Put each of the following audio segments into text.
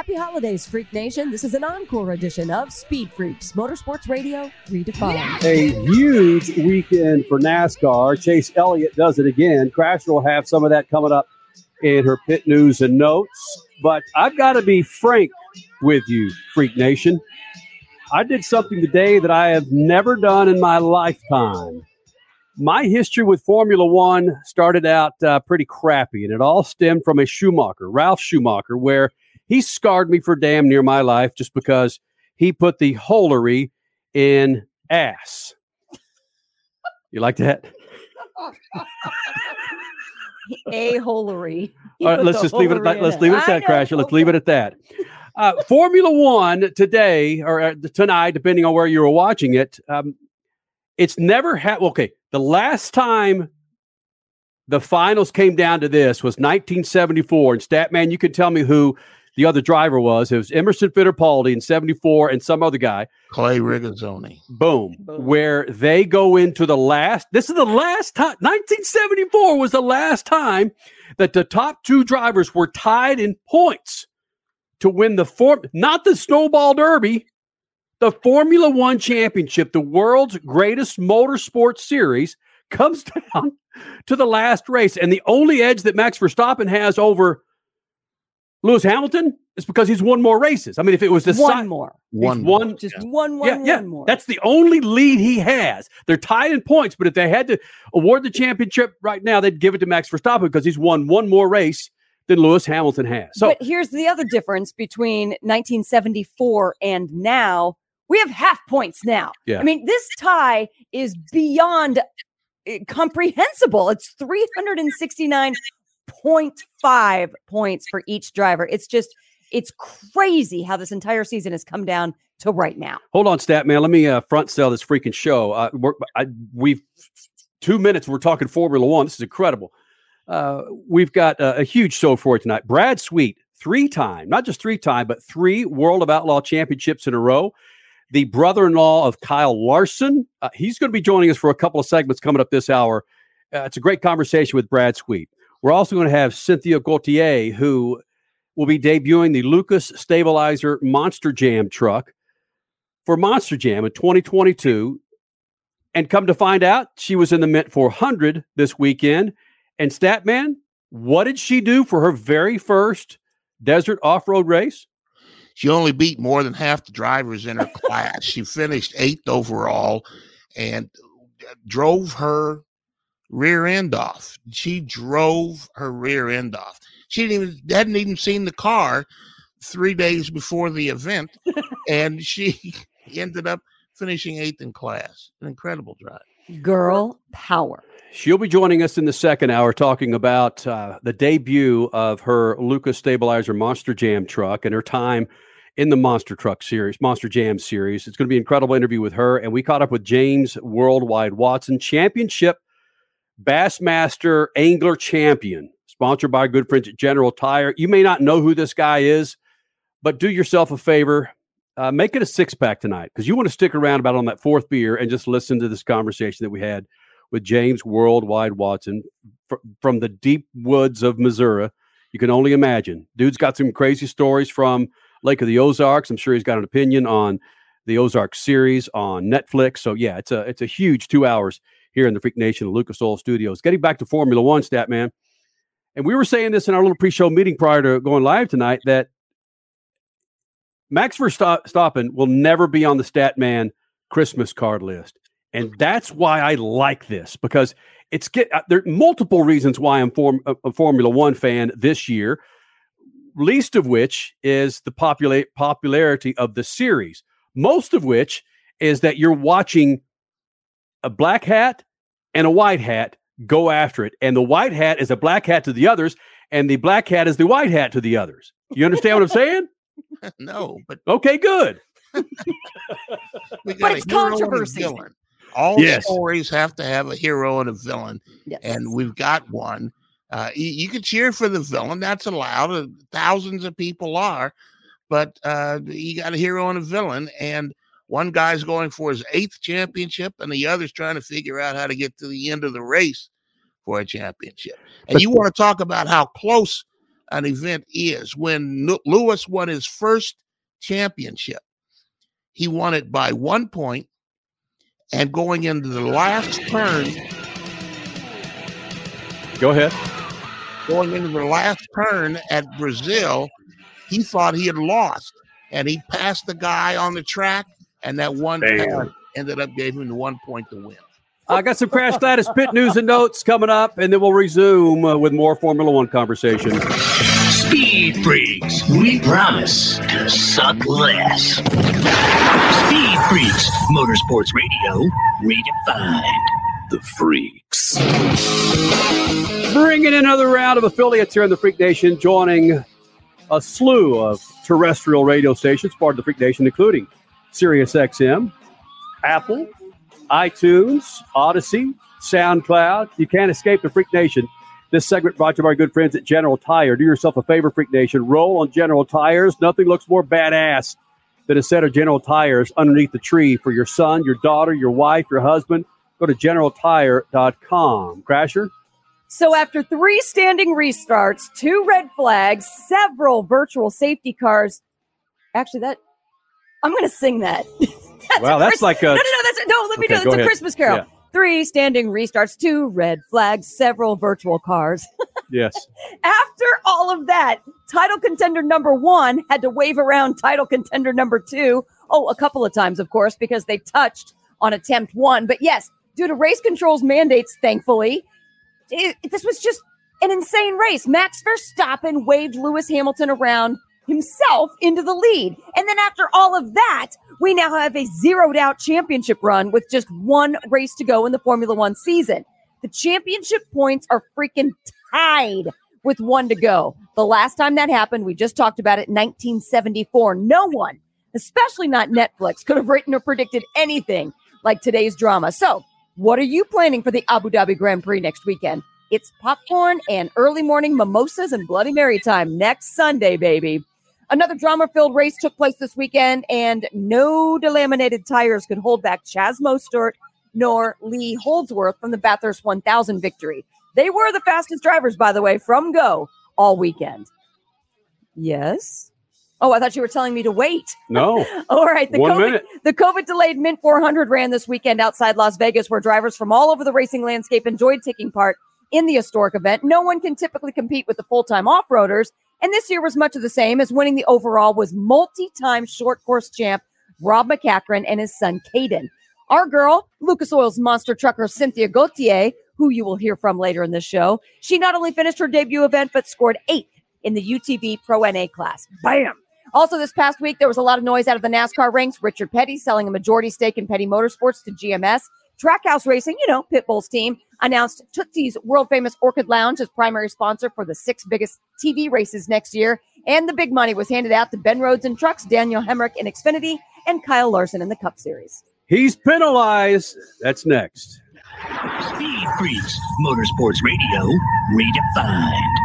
Happy holidays, Freak Nation. This is an encore edition of Speed Freaks, Motorsports Radio Redefined. a huge weekend for NASCAR. Chase Elliott does it again. Crash will have some of that coming up in her pit news and notes. But I've got to be frank with you, Freak Nation. I did something today that I have never done in my lifetime. My history with Formula One started out uh, pretty crappy, and it all stemmed from a Schumacher, Ralf Schumacher, where he scarred me for damn near my life just because he put the holery in ass. You like that? A holery. All right, let's just leave it at that. Let's leave it at that, Crasher. Let's leave it at that. Uh, Formula One today or uh, tonight, depending on where you were watching it, um, it's never had. Okay, the last time the finals came down to this was 1974, and Statman, you can tell me who the other driver was. It was Emerson Fittipaldi in '74, and some other guy. Clay Regazzoni. Boom, Boom. where they go into the last. This is the last time. 1974 was the last time that the top two drivers were tied in points to win the form, not the Snowball Derby, the Formula One Championship, the world's greatest motorsport series, comes down to the last race, and the only edge that Max Verstappen has over Lewis Hamilton is because he's won more races. I mean, if it was the One more. One. one Just one, one, yeah, one yeah. more. That's the only lead he has. They're tied in points, but if they had to award the championship right now, they'd give it to Max Verstappen because he's won one more race than Lewis Hamilton has. So but here's the other difference between 1974 and now. We have half points now. Yeah. I mean, this tie is beyond uh, comprehensible. It's 369.5 points for each driver. It's just, it's crazy how this entire season has come down to right now. hold on, stat man. Let me uh, front sell this freaking show. Uh, I, we've two minutes. We're talking Formula One. This is incredible. Uh, we've got uh, a huge show for you tonight. Brad Sweet, three time, not just three time, but three World of Outlaw championships in a row. The brother in law of Kyle Larson. Uh, he's going to be joining us for a couple of segments coming up this hour. Uh, it's a great conversation with Brad Sweet. We're also going to have Cynthia Gauthier, who will be debuting the Lucas Stabilizer Monster Jam truck for Monster Jam in 2022. And come to find out, she was in the Mint 400 this weekend. And Statman, what did she do for her very first desert off road race? She only beat more than half the drivers in her class. She finished eighth overall and uh, drove her rear end off. She drove her rear end off. She didn't even hadn't even seen the car three days before the event, and she ended up finishing eighth in class. An incredible drive. Girl power. She'll be joining us in the second hour talking about uh, the debut of her Lucas Stabilizer Monster Jam truck and her time in the Monster Truck series, Monster Jam series. It's going to be an incredible interview with her. And we caught up with James Worldwide Watson, championship Bassmaster Angler Champion, sponsored by good friends at General Tire. You may not know who this guy is, but do yourself a favor. Uh, make it a six pack tonight because you want to stick around about on that fourth beer and just listen to this conversation that we had with James Worldwide Watson fr- from the deep woods of Missouri. You can only imagine. Dude's got some crazy stories from Lake of the Ozarks. I'm sure he's got an opinion on the Ozark series on Netflix. So yeah, it's a it's a huge two hours here in the Freak Nation of Lucas Oil Studios. Getting back to Formula One, stat man, and we were saying this in our little pre-show meeting prior to going live tonight that Max Verstappen will never be on the stat man Christmas card list. And that's why I like this because it's get uh, there are multiple reasons why I'm form, a, a Formula One fan this year. Least of which is the popula- popularity of the series. Most of which is that you're watching a black hat and a white hat go after it, and the white hat is a black hat to the others, and the black hat is the white hat to the others. You understand what I'm saying? no, but Okay, good. but it's a hero and a controversy. All Yes. stories have to have a hero and a villain, Yes. and we've got one. Uh, you, you can cheer for the villain; that's allowed. Uh, thousands of people are, but uh, you got a hero and a villain, and one guy's going for his eighth championship, and the other's trying to figure out how to get to the end of the race for a championship. And But- you want to talk about how close an event is when Lewis won his first championship. He won it by one point, and going into the last turn, Go ahead. going into the last turn at Brazil, he thought he had lost, and he passed the guy on the track, and that one ended up giving him the one point to win. I got some Crash Gladys Pit news and notes coming up, and then we'll resume uh, with more Formula One conversation. Speed Freaks, we promise to suck less. Speed Freaks, Motorsports Radio, redefined. The Freaks. Bringing another round of affiliates here in the Freak Nation, joining a slew of terrestrial radio stations, part of the Freak Nation, including Sirius XM, Apple, iTunes, Audacy, SoundCloud. You can't escape the Freak Nation. This segment brought to you by our good friends at General Tire. Do yourself a favor, Freak Nation. Roll on General Tires. Nothing looks more badass than a set of General Tires underneath the tree for your son, your daughter, your wife, your husband. Go to generaltire.com. Crasher? So after three standing restarts, two red flags, several virtual safety cars. Actually, that I'm going to sing that. That's Wow, that's Christ- like a- no, no, no. That's no. Let me Okay, do. it. It's a ahead. Christmas Carol. Yeah. Three standing restarts, two red flags, several virtual cars. Yes. After all of that, title contender number one had to wave around title contender number two. Oh, a couple of times, of course, because they touched on attempt one. But yes, due to race controls mandates, thankfully, it, this was just an insane race. Max Verstappen waved Lewis Hamilton around himself into the lead. And then after all of that, we now have a zeroed out championship run with just one race to go in the Formula One season. The championship points are freaking tied with one to go. The last time that happened, we just talked about it, 1974. No one, especially not Netflix, could have written or predicted anything like today's drama. So, what are you planning for the Abu Dhabi Grand Prix next weekend? It's popcorn and early morning mimosas and Bloody Mary time next Sunday, baby. Another drama filled race took place this weekend, and no delaminated tires could hold back Chaz Mostert nor Lee Holdsworth from the Bathurst 1000 victory. They were the fastest drivers, by the way, from go all weekend. Yes. Oh, I thought you were telling me to wait. No. All right. The One COVID, minute. the COVID delayed Mint 400 ran this weekend outside Las Vegas, where drivers from all over the racing landscape enjoyed taking part in the historic event. No one can typically compete with the full time off roaders. And this year was much of the same as winning the overall was multi time short course champ Rob MacCachren and his son Caden. Our girl, Lucas Oil's monster trucker Cynthia Gauthier, who you will hear from later in this show, she not only finished her debut event, but scored eighth in the UTV Pro NA class. Bam! Also, this past week, there was a lot of noise out of the NASCAR ranks. Richard Petty selling a majority stake in Petty Motorsports to GMS. Trackhouse Racing, you know, Pitbull's team, announced Tootsie's world famous Orchid Lounge as primary sponsor for the six biggest TV races next year. And the big money was handed out to Ben Rhodes and Trucks, Daniel Hemric in Xfinity, and Kyle Larson in the Cup Series. He's penalized. That's next. Speed Freaks, Motorsports Radio, redefined.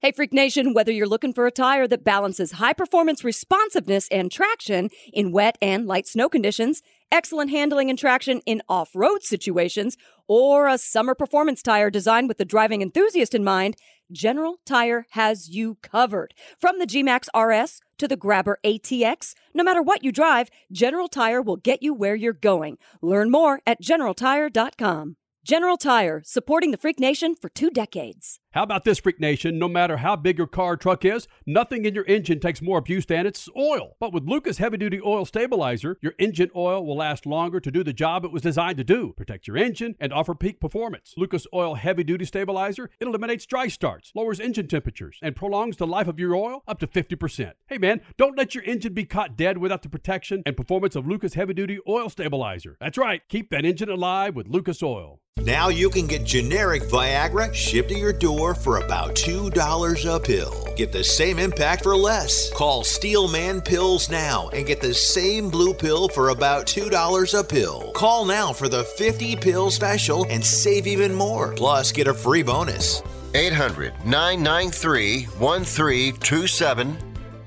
Hey, Freak Nation, whether you're looking for a tire that balances high performance responsiveness and traction in wet and light snow conditions, excellent handling and traction in off road situations, or a summer performance tire designed with the driving enthusiast in mind, General Tire has you covered. From the G Max RS to the Grabber ATX, no matter what you drive, General Tire will get you where you're going. Learn more at generaltire.com. General Tire, supporting the Freak Nation for two decades. How about this, Freak Nation? No matter how big your car or truck is, nothing in your engine takes more abuse than its oil. But with Lucas Heavy Duty Oil Stabilizer, your engine oil will last longer to do the job it was designed to do protect your engine and offer peak performance. Lucas Oil Heavy Duty Stabilizer it eliminates dry starts, lowers engine temperatures, and prolongs the life of your oil up to 50%. Hey, man, don't let your engine be caught dead without the protection and performance of Lucas Heavy Duty Oil Stabilizer. That's right, keep that engine alive with Lucas Oil. Now you can get generic Viagra shipped to your door for about $2 a pill. Get the same impact for less. Call Steelman Pills now and get the same blue pill for about $2 a pill. Call now for the 50 pill special and save even more. Plus, get a free bonus. 800 993 1327.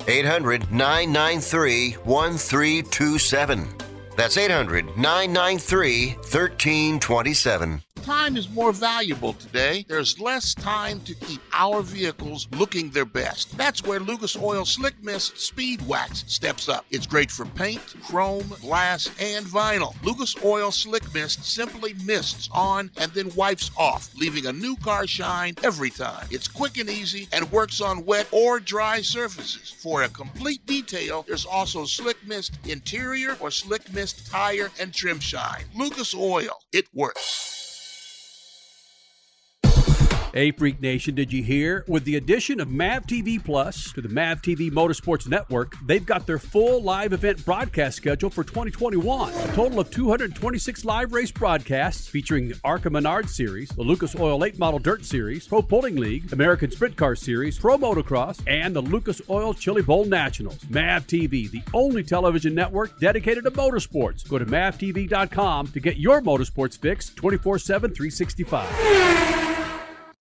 800 993 1327. That's 800 993 1327. Time is more valuable today. There's less time to keep our vehicles looking their best. That's where Lucas Oil Slick Mist Speed Wax steps up. It's great for paint, chrome, glass, and vinyl. Lucas Oil Slick Mist simply mists on and then wipes off, leaving a new car shine every time. It's quick and easy and works on wet or dry surfaces. For a complete detail, there's also Slick Mist Interior or Slick Mist Tire and Trim Shine. Lucas Oil, it works. Hey, Freak Nation, did you hear? With the addition of MAV TV Plus to the MAV TV Motorsports Network, they've got their full live event broadcast schedule for 2021. A total of 226 live race broadcasts featuring the ARCA Menard Series, the Lucas Oil Late Model Dirt Series, Pro Pulling League, American Sprint Car Series, Pro Motocross, and the Lucas Oil Chili Bowl Nationals. MAV TV, the only television network dedicated to motorsports. Go to mavtv.com to get your motorsports fix 24 7, 365.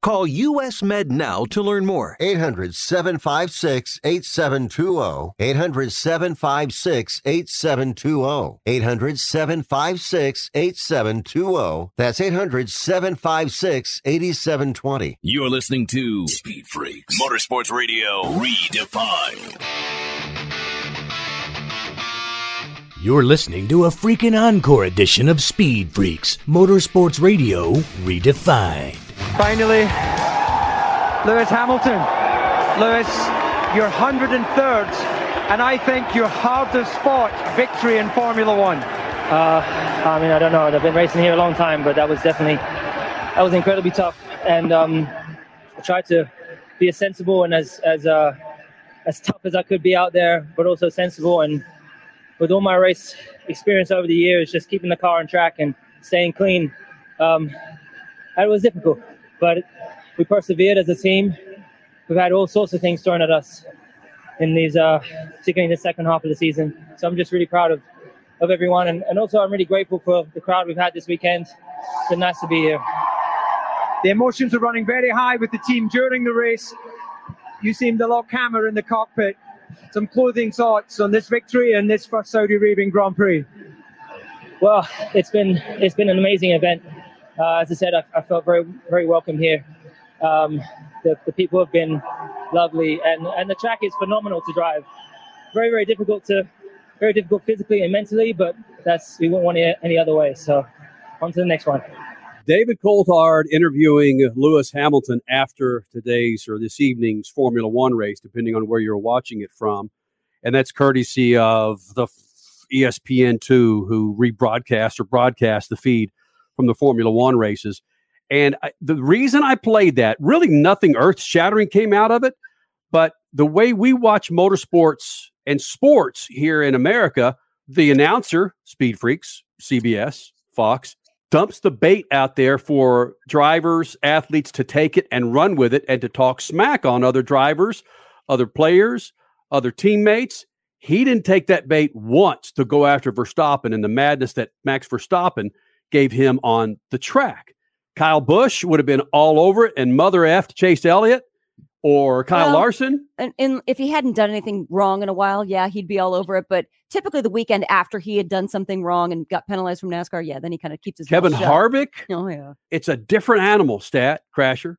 Call US Med now to learn more. 800 756 8720. 800 756 8720. 800 756 8720. That's 800 756 8720. You're listening to Speed Freaks Motorsports Radio Redefined. You're listening to a freaking encore edition of Speed Freaks Motorsports Radio Redefined. Finally, Lewis Hamilton. Lewis, your 103rd, and I think your hardest fought victory in Formula One. Uh, I mean, I don't know. I've been racing here a long time, but that was definitely that was incredibly tough. And um, I tried to be as sensible and as as uh, as tough as I could be out there, but also sensible. And with all my race experience over the years, just keeping the car on track and staying clean, um, it was difficult. But we persevered as a team. We've had all sorts of things thrown at us in these, uh, particularly in the second half of the season. So I'm just really proud of, of everyone. And, and also, I'm really grateful for the crowd we've had this weekend. It's been nice to be here. The emotions are running very high with the team during the race. You seemed a lot calmer in the cockpit. Some clothing thoughts on this victory and this first Saudi Arabian Grand Prix. Well, it's been it's been an amazing event. Uh, as I said, I, I, felt very very welcome here. Um, the, the people have been lovely, and and the track is phenomenal to drive. Very very difficult to very difficult physically and mentally, but that's we won't want it any other way. So on to the next one. David Coulthard interviewing Lewis Hamilton after today's or this evening's Formula One race, depending on where you're watching it from. And that's courtesy of the ESPN2, who rebroadcast or broadcast the feed from the Formula One races. And I, the reason I played that, really nothing earth shattering came out of it. But the way we watch motorsports and sports here in America, the announcer, Speed Freaks, CBS, Fox, dumps the bait out there for drivers, athletes to take it and run with it and to talk smack on other drivers, other players, other teammates. He didn't take that bait once to go after Verstappen and the madness that Max Verstappen gave him on the track. Kyle Busch would have been all over it and mother effed Chase Elliott or Kyle well, Larson. And, and, if he hadn't done anything wrong in a while, yeah, he'd be all over it. But typically, the weekend after he had done something wrong and got penalized from NASCAR, yeah, then he kind of keeps his Kevin Harvick. Oh yeah, it's a different animal. Stat crasher.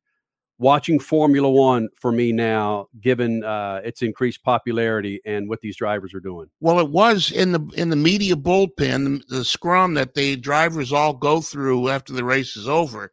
Watching Formula One for me now, given uh, its increased popularity and what these drivers are doing. Well, it was in the in the media bullpen, the scrum that the drivers all go through after the race is over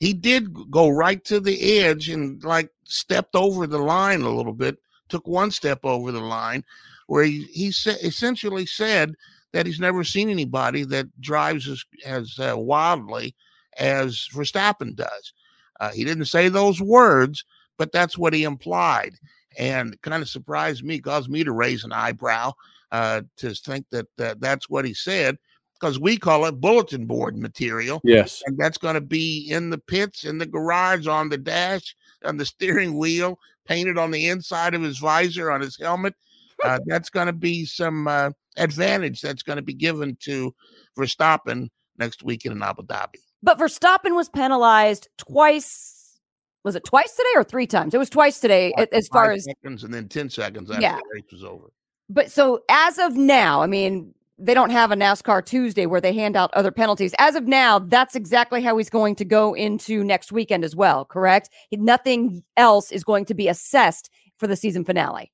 he did go right to the edge and like stepped over the line a little bit, took one step over the line, where he, he sa- essentially said that he's never seen anybody that drives as, as uh, wildly as Verstappen does. Uh, he didn't say those words, but that's what he implied. And kind of surprised me, caused me to raise an eyebrow uh, to think that uh, that's what he said, because we call it bulletin board material. Yes. And that's going to be in the pits, in the garage, on the dash, on the steering wheel, painted on the inside of his visor, on his helmet. Uh, that's going to be some uh, advantage that's going to be given to Verstappen next week in Abu Dhabi. But Verstappen was penalized twice. Was it twice today or three times? It was twice today, a- as far Five as seconds and then 10 seconds after Yeah. the race was over. But so as of now, I mean, they don't have a NASCAR Tuesday where they hand out other penalties. As of now, that's exactly how he's going to go into next weekend as well, correct? Nothing else is going to be assessed for the season finale.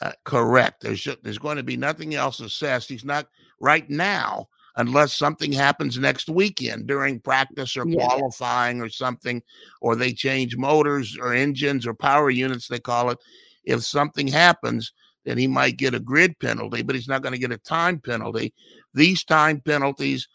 Uh, correct. There's ju- there's going to be nothing else assessed. He's not right now unless something happens next weekend during practice or qualifying or something, or they change motors or engines or power units, they call it. If something happens, then he might get a grid penalty, but he's not going to get a time penalty. These time penalties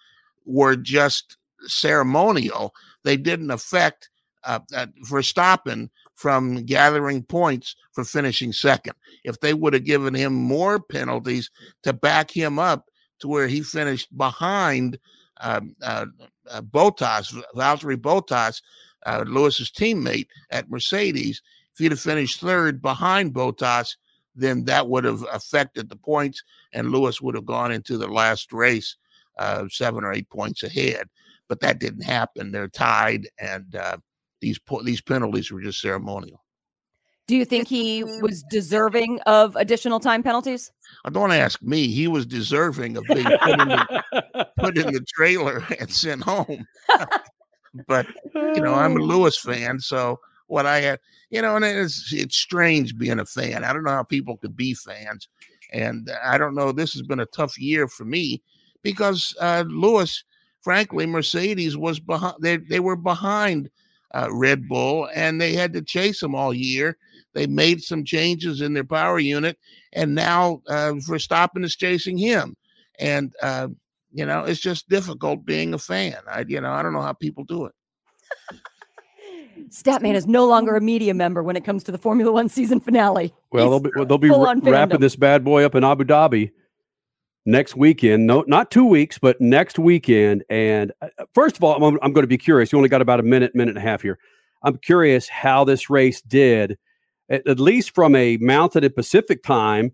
were just ceremonial. They didn't affect uh, uh, Verstappen from gathering points for finishing second. If they would have given him more penalties to back him up to where he finished behind um, uh, uh, Bottas, Valtteri Bottas, uh, Lewis's teammate at Mercedes, if he'd have finished third behind Bottas, then that would have affected the points, and Lewis would have gone into the last race uh, seven or eight points ahead. But that didn't happen. They're tied, and uh, these po- these penalties were just ceremonial. Do you think he was deserving of additional time penalties? Uh, Don't ask me. He was deserving of being put in the, put in the trailer and sent home. but you know, I'm a Lewis fan, so what I had, you know, and it's it's strange being a fan. I don't know how people could be fans, and I don't know. This has been a tough year for me because uh, Lewis, frankly, Mercedes was behind. They they were behind uh, Red Bull, and they had to chase them all year. They made some changes in their power unit, and now uh, Verstappen is chasing him. And uh, you know, it's just difficult being a fan. I, you know, I don't know how people do it. Statman is no longer a media member when it comes to the Formula One season finale. Well, they'll be well, they'll be full wrapping this bad boy up in Abu Dhabi next weekend. No, not two weeks, but next weekend. And uh, first of all, I'm, I'm going to be curious. You only got about a minute, minute and a half here. I'm curious how this race did. At, at least from a Mountain and Pacific time,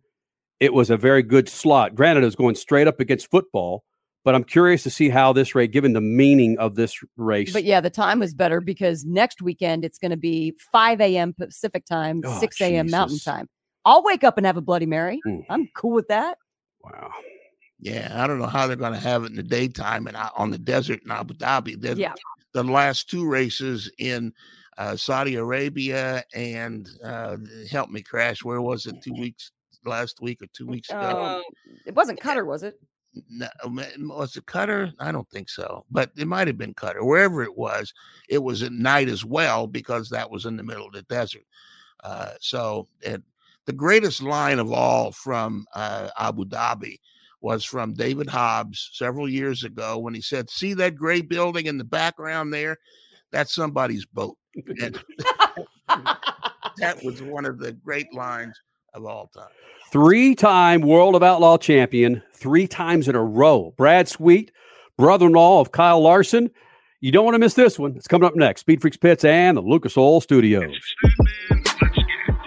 it was a very good slot. Granted, it was going straight up against football, but I'm curious to see how this race, given the meaning of this race, But yeah, the time was better because next weekend it's going to be 5 a.m. Pacific time, Oh, 6 a.m. Mountain time. I'll wake up and have a Bloody Mary. Mm. I'm cool with that. Wow. Yeah, I don't know how they're going to have it in the daytime and on the desert in Abu Dhabi. They're- Yeah. the last two races in uh, Saudi Arabia and uh, help me crash. Where was it? Two weeks last week or two weeks ago? Um, it wasn't Qatar, was it? No, was it Qatar? I don't think so, but it might have been Qatar. Wherever it was, it was at night as well because that was in the middle of the desert. Uh, so it, the greatest line of all from uh, Abu Dhabi was from David Hobbs several years ago when he said, "See that gray building in the background there? That's somebody's boat." And that was one of the great lines of all time. three time World of Outlaw champion, three times in a row. Brad Sweet, brother in law of Kyle Larson. You don't want to miss this one. It's coming up next. Speed Freaks Pits and the Lucas Oil Studios.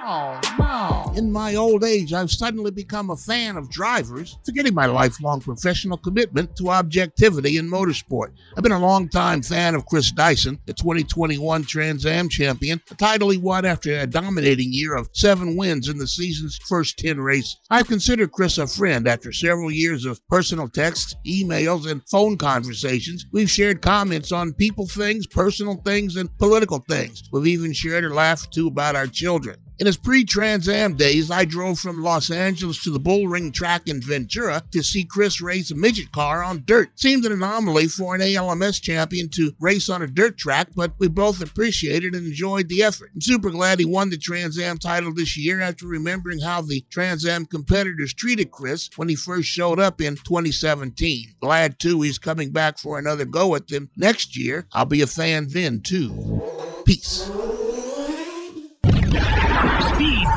Oh, no. In my old age, I've suddenly become a fan of drivers, forgetting my lifelong professional commitment to objectivity in motorsport. I've been a long-time fan of Chris Dyson, the 2021 Trans Am champion, a title he won after a dominating year of seven wins in the season's first 10 races. I've considered Chris a friend after several years of personal texts, emails, and phone conversations. We've shared comments on people things, personal things, and political things. We've even shared a laugh or two about our children. In his pre Trans Am days, I drove from Los Angeles to the Bullring track in Ventura to see Chris race a midget car on dirt. Seemed an anomaly for an ALMS champion to race on a dirt track, but we both appreciated and enjoyed the effort. I'm super glad he won the Trans Am title this year after remembering how the Trans Am competitors treated Chris when he first showed up in 2017. Glad too he's coming back for another go at them next year. I'll be a fan then too. Peace.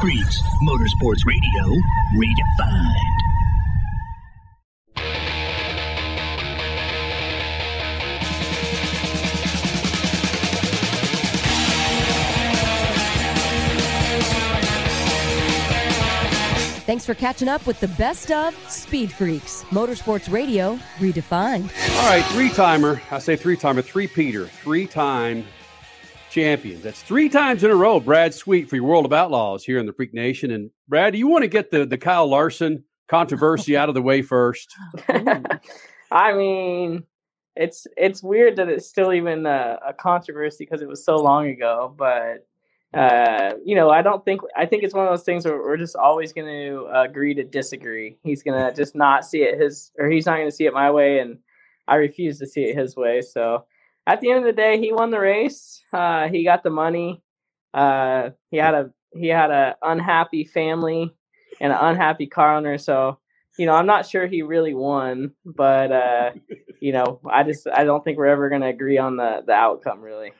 Speed Motorsports Radio, redefined. Thanks for catching up with the best of Speed Freaks, Motorsports Radio, redefined. All right, three timer. I say three timer, three Peter, three time champions. That's three times in a row. Brad Sweet for your World of Outlaws here in the Freak Nation. And Brad, do you want to get the the Kyle Larson controversy out of the way first? I mean, it's it's weird that it's still even a, a controversy because it was so long ago. But uh, you know, I don't think I think it's one of those things where we're just always going to agree to disagree. He's going to just not see it his, or he's not going to see it my way, and I refuse to see it his way. So at the end of the day, he won the race. Uh, he got the money. Uh, he had a he had a unhappy family and an unhappy car owner. So you know, I'm not sure he really won, but uh, you know, I just I don't think we're ever going to agree on the the outcome really.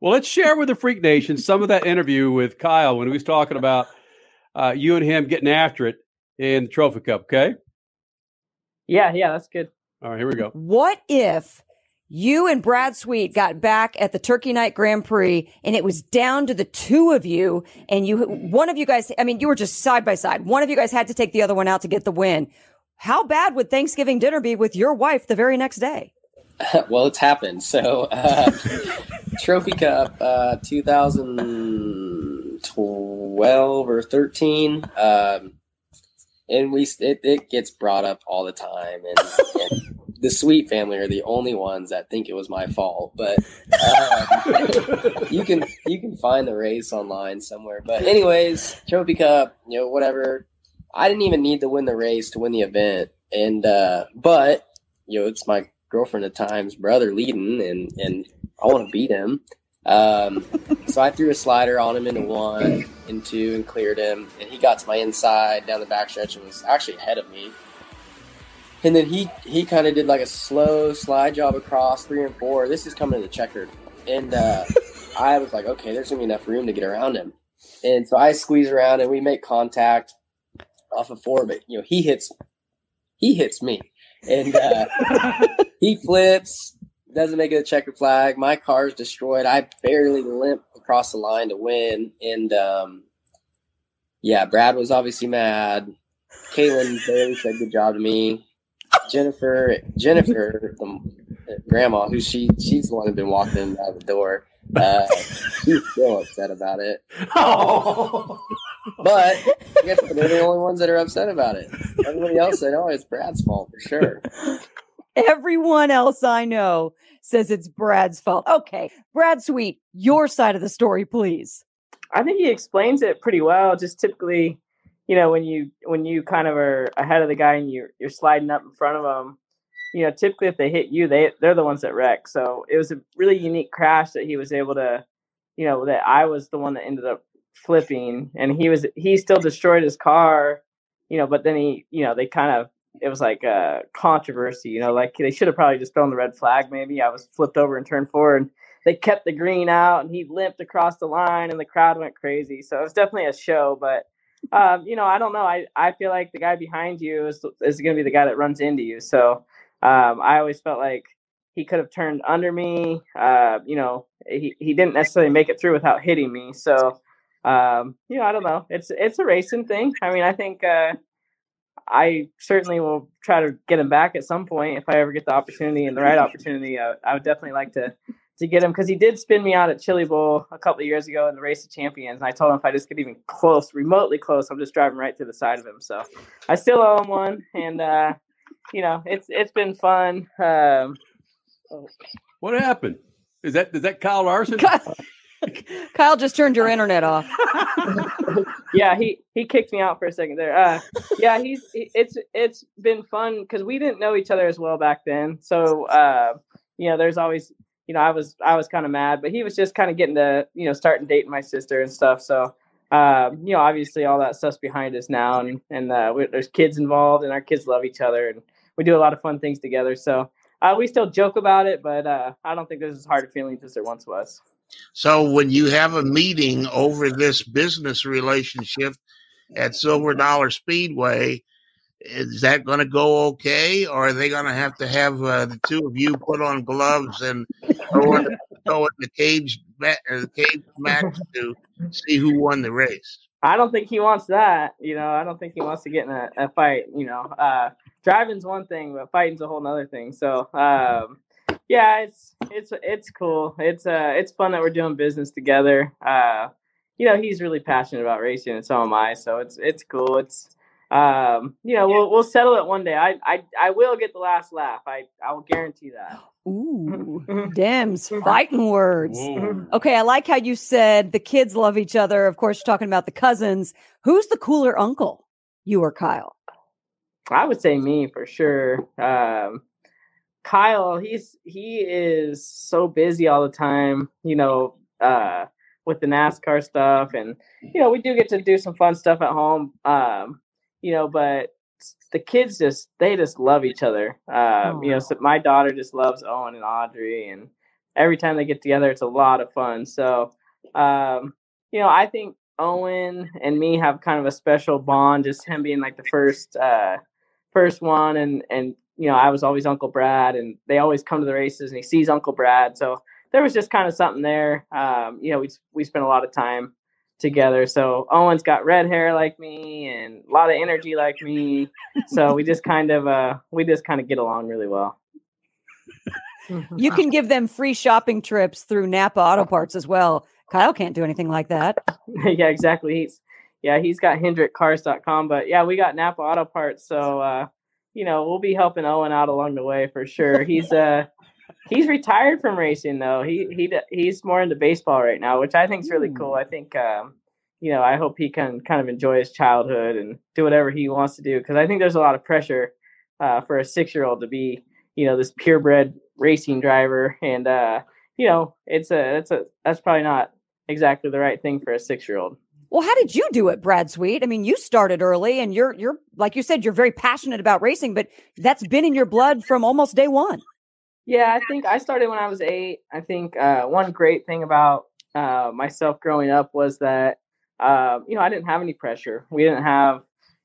Well, let's share with the Freak Nation some of that interview with Kyle when he was talking about uh, you and him getting after it in the Trophy Cup. Okay. Yeah, yeah, that's good. All right, here we go. What if you and Brad Sweet got back at the Turkey Night Grand Prix and it was down to the two of you and you one of you guys I mean you were just side by side. One of you guys had to take the other one out to get the win. How bad would Thanksgiving dinner be with your wife the very next day? well, it's happened. So, uh, Trophy Cup, uh, 2012 or 13. Um, and we it, it gets brought up all the time, and, and the Sweet family are the only ones that think it was my fault. But um, you can you can find the race online somewhere. But anyways, Trophy Cup, you know, whatever. I didn't even need to win the race to win the event, and uh, but you know, it's my girlfriend at times brother leading, and and I want to beat him. Um, so I threw a slider on him into one, and two, and cleared him. And he got to my inside down the backstretch and was actually ahead of me. And then he he kind of did like a slow slide job across three and four. This is coming to the checkered, and uh, I was like, okay, there's gonna be enough room to get around him. And so I squeeze around and we make contact off of four, but you know he hits he hits me, and uh, he flips doesn't make it a checkered flag. My car's destroyed. I barely limp across the line to win. And um, yeah, Brad was obviously mad. Katelyn barely said good job to me. Jennifer, Jennifer, the grandma, who she she's the one who's been walking out the door. Uh, she's still upset about it. Oh. But I guess they're the only ones that are upset about it. Everybody else said, "Oh, it's Brad's fault for sure." Everyone else I know says it's Brad's fault. Okay, Brad Sweet, your side of the story, please. I think he explains it pretty well. Just typically, you know, when you when you kind of are ahead of the guy and you're you're sliding up in front of them, you know, typically if they hit you, they they're the ones that wreck. So it was a really unique crash that he was able to, you know, that I was the one that ended up flipping, and he was he still destroyed his car, you know, but then he, you know, they kind of it was like a controversy, you know, like they should have probably just thrown the red flag. Maybe I was flipped over and turned forward. And they kept the green out, and he limped across the line, and the crowd went crazy. So it was definitely a show. But um, you know, I don't know. I I feel like the guy behind you is is going to be the guy that runs into you. So um, I always felt like he could have turned under me. Uh, you know, he he didn't necessarily make it through without hitting me. So um, you know, I don't know. It's it's a racing thing. I mean, I think. Uh, I certainly will try to get him back at some point if I ever get the opportunity and the right opportunity. I, I would definitely like to to get him because he did spin me out at Chili Bowl a couple of years ago in the Race of Champions. And I told him if I just get even close, remotely close, I'm just driving right to the side of him. So I still owe him one, and uh, you know it's it's been fun. Um, what happened? Is that is that Kyle Larson? Kyle just turned your internet off. yeah, he he kicked me out for a second there. Uh, yeah, he's he, it's it's been fun because we didn't know each other as well back then. So uh, you know, there's always you know I was I was kind of mad, but he was just kind of getting to you know starting dating my sister and stuff. So um, you know, obviously all that stuff's behind us now, and and uh, we, there's kids involved, and our kids love each other, and we do a lot of fun things together. So uh, we still joke about it, but uh, I don't think there's as hard feelings as there once was. So when you have a meeting over this business relationship at Silver Dollar Speedway, is that going to go okay, or are they going to have to have uh, the two of you put on gloves and go in, go in the cage ma- uh, cage match to see who won the race? I don't think he wants that. You know, I don't think he wants to get in a, a fight. You know, uh, driving's one thing, but fighting's a whole other thing. So, um, yeah, it's it's it's cool. It's uh it's fun that we're doing business together. Uh, you know, he's really passionate about racing, and so am I. So it's it's cool. It's um, you know, we'll we'll settle it one day. I I I will get the last laugh. I I will guarantee that. Ooh, Dems, fighting words. Okay, I like how you said the kids love each other. Of course, you're talking about the cousins. Who's the cooler uncle? You or Kyle? I would say me for sure. Um, Kyle, he's he is so busy all the time, you know, uh, with the NASCAR stuff, and you know, we do get to do some fun stuff at home, um, you know, but the kids just they just love each other. Um, you know, so my daughter just loves Owen and Audrey, and every time they get together, it's a lot of fun. So, um, you know, I think Owen and me have kind of a special bond, just him being like the first uh, first one, and and you know, I was always Uncle Brad, and they always come to the races, and he sees Uncle Brad. So there was just kind of something there. Um, you know, we we spent a lot of time together. So Owen's got red hair like me, and a lot of energy like me. So we just kind of uh, we just kind of get along really well. You can give them free shopping trips through Napa Auto Parts as well. Kyle can't do anything like that. yeah, exactly. He's yeah, he's got HendrickCars.com, but yeah, we got Napa Auto Parts. So uh, you know, we'll be helping Owen out along the way for sure. He's uh he's retired from racing though. He he he's more into baseball right now, which I think is really cool. I think um, you know, I hope he can kind of enjoy his childhood and do whatever he wants to do because I think there's a lot of pressure uh, for a six year old to be, you know, this purebred racing driver, and uh, you know, it's a it's a that's probably not exactly the right thing for a six year old. Well, how did you do it, Brad Sweet? I mean, you started early and you're you're like you said, you're very passionate about racing, but that's been in your blood from almost day one. Yeah, I think I started when I was eight. I think uh, one great thing about uh, myself growing up was that uh, you know I didn't have any pressure. We didn't have,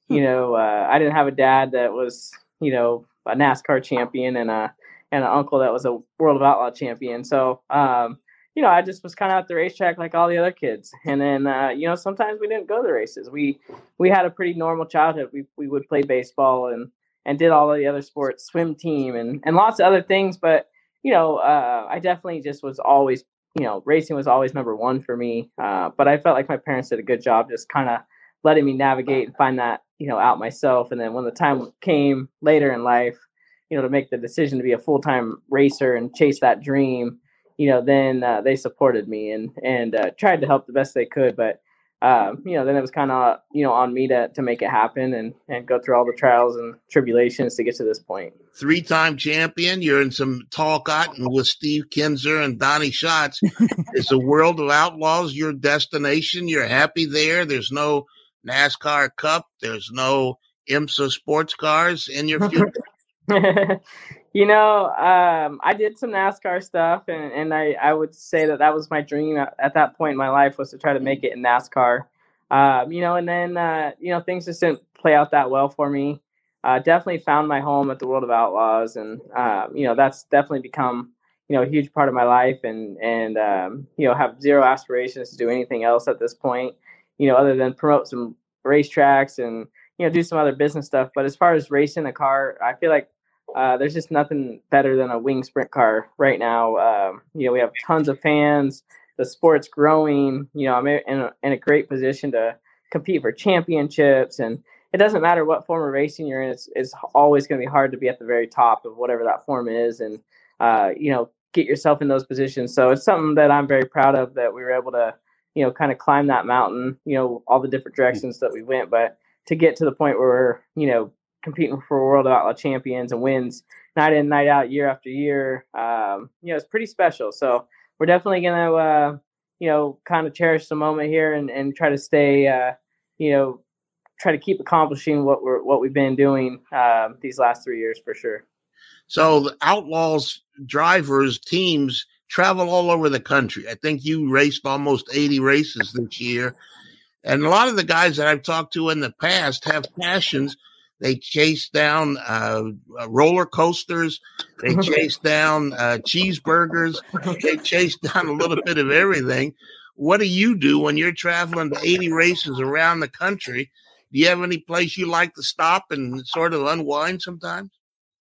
you know, uh, I didn't have a dad that was you know a NASCAR champion and a and an uncle that was a World of Outlaw champion. So um, you know, I just was kind of at the racetrack like all the other kids. And then uh, you know sometimes we didn't go to the races. We we had a pretty normal childhood. We we would play baseball and and did all of the other sports, swim team, and and lots of other things. But you know, uh, I definitely just was always, you know, racing was always number one for me. Uh, but I felt like my parents did a good job, just kind of letting me navigate and find that, you know, out myself. And then when the time came later in life, you know, to make the decision to be a full time racer and chase that dream, you know, then uh, they supported me and and uh, tried to help the best they could. But um, you know, then it was kind of you know on me to to make it happen and and go through all the trials and tribulations to get to this point. Three time champion. You're in some tall cotton with Steve Kinser and Donny Schatz. Is the world of outlaws your destination? You're happy there. There's no NASCAR Cup. There's no IMSA sports cars in your future. you know, um, I did some NASCAR stuff, and, and I, I would say that that was my dream at, at that point in my life was to try to make it in NASCAR. Um, you know, and then uh, you know things just didn't play out that well for me. Uh, definitely found my home at the World of Outlaws, and um, you know that's definitely become you know a huge part of my life, and and um, you know have zero aspirations to do anything else at this point. You know, other than promote some racetracks and you know do some other business stuff. But as far as racing a car, I feel like uh, there's just nothing better than a wing sprint car right now. Um, you know, we have tons of fans. The sport's growing. You know, I'm in a, in a great position to compete for championships, and it doesn't matter what form of racing you're in. It's it's always going to be hard to be at the very top of whatever that form is. And uh, you know, get yourself in those positions. So it's something that I'm very proud of that we were able to, you know, kind of climb that mountain, you know, all the different directions that we went, but to get to the point where we're, you know, competing for world outlaw champions and wins night in, night out, year after year, um, you know, it's pretty special. So we're definitely to, uh, you know, kind of cherish the moment here and, and try to stay, uh, you know, try to keep accomplishing what we're, what we've been doing, um, these last three years for sure. So the Outlaws drivers teams travel all over the country. I think you raced almost 80 races this year. And a lot of the guys that I've talked to in the past have passions. They chase down uh, roller coasters. They chase down uh, cheeseburgers. They chase down a little bit of everything. What do you do when you're traveling to 80 races around the country? Do you have any place you like to stop and sort of unwind sometimes?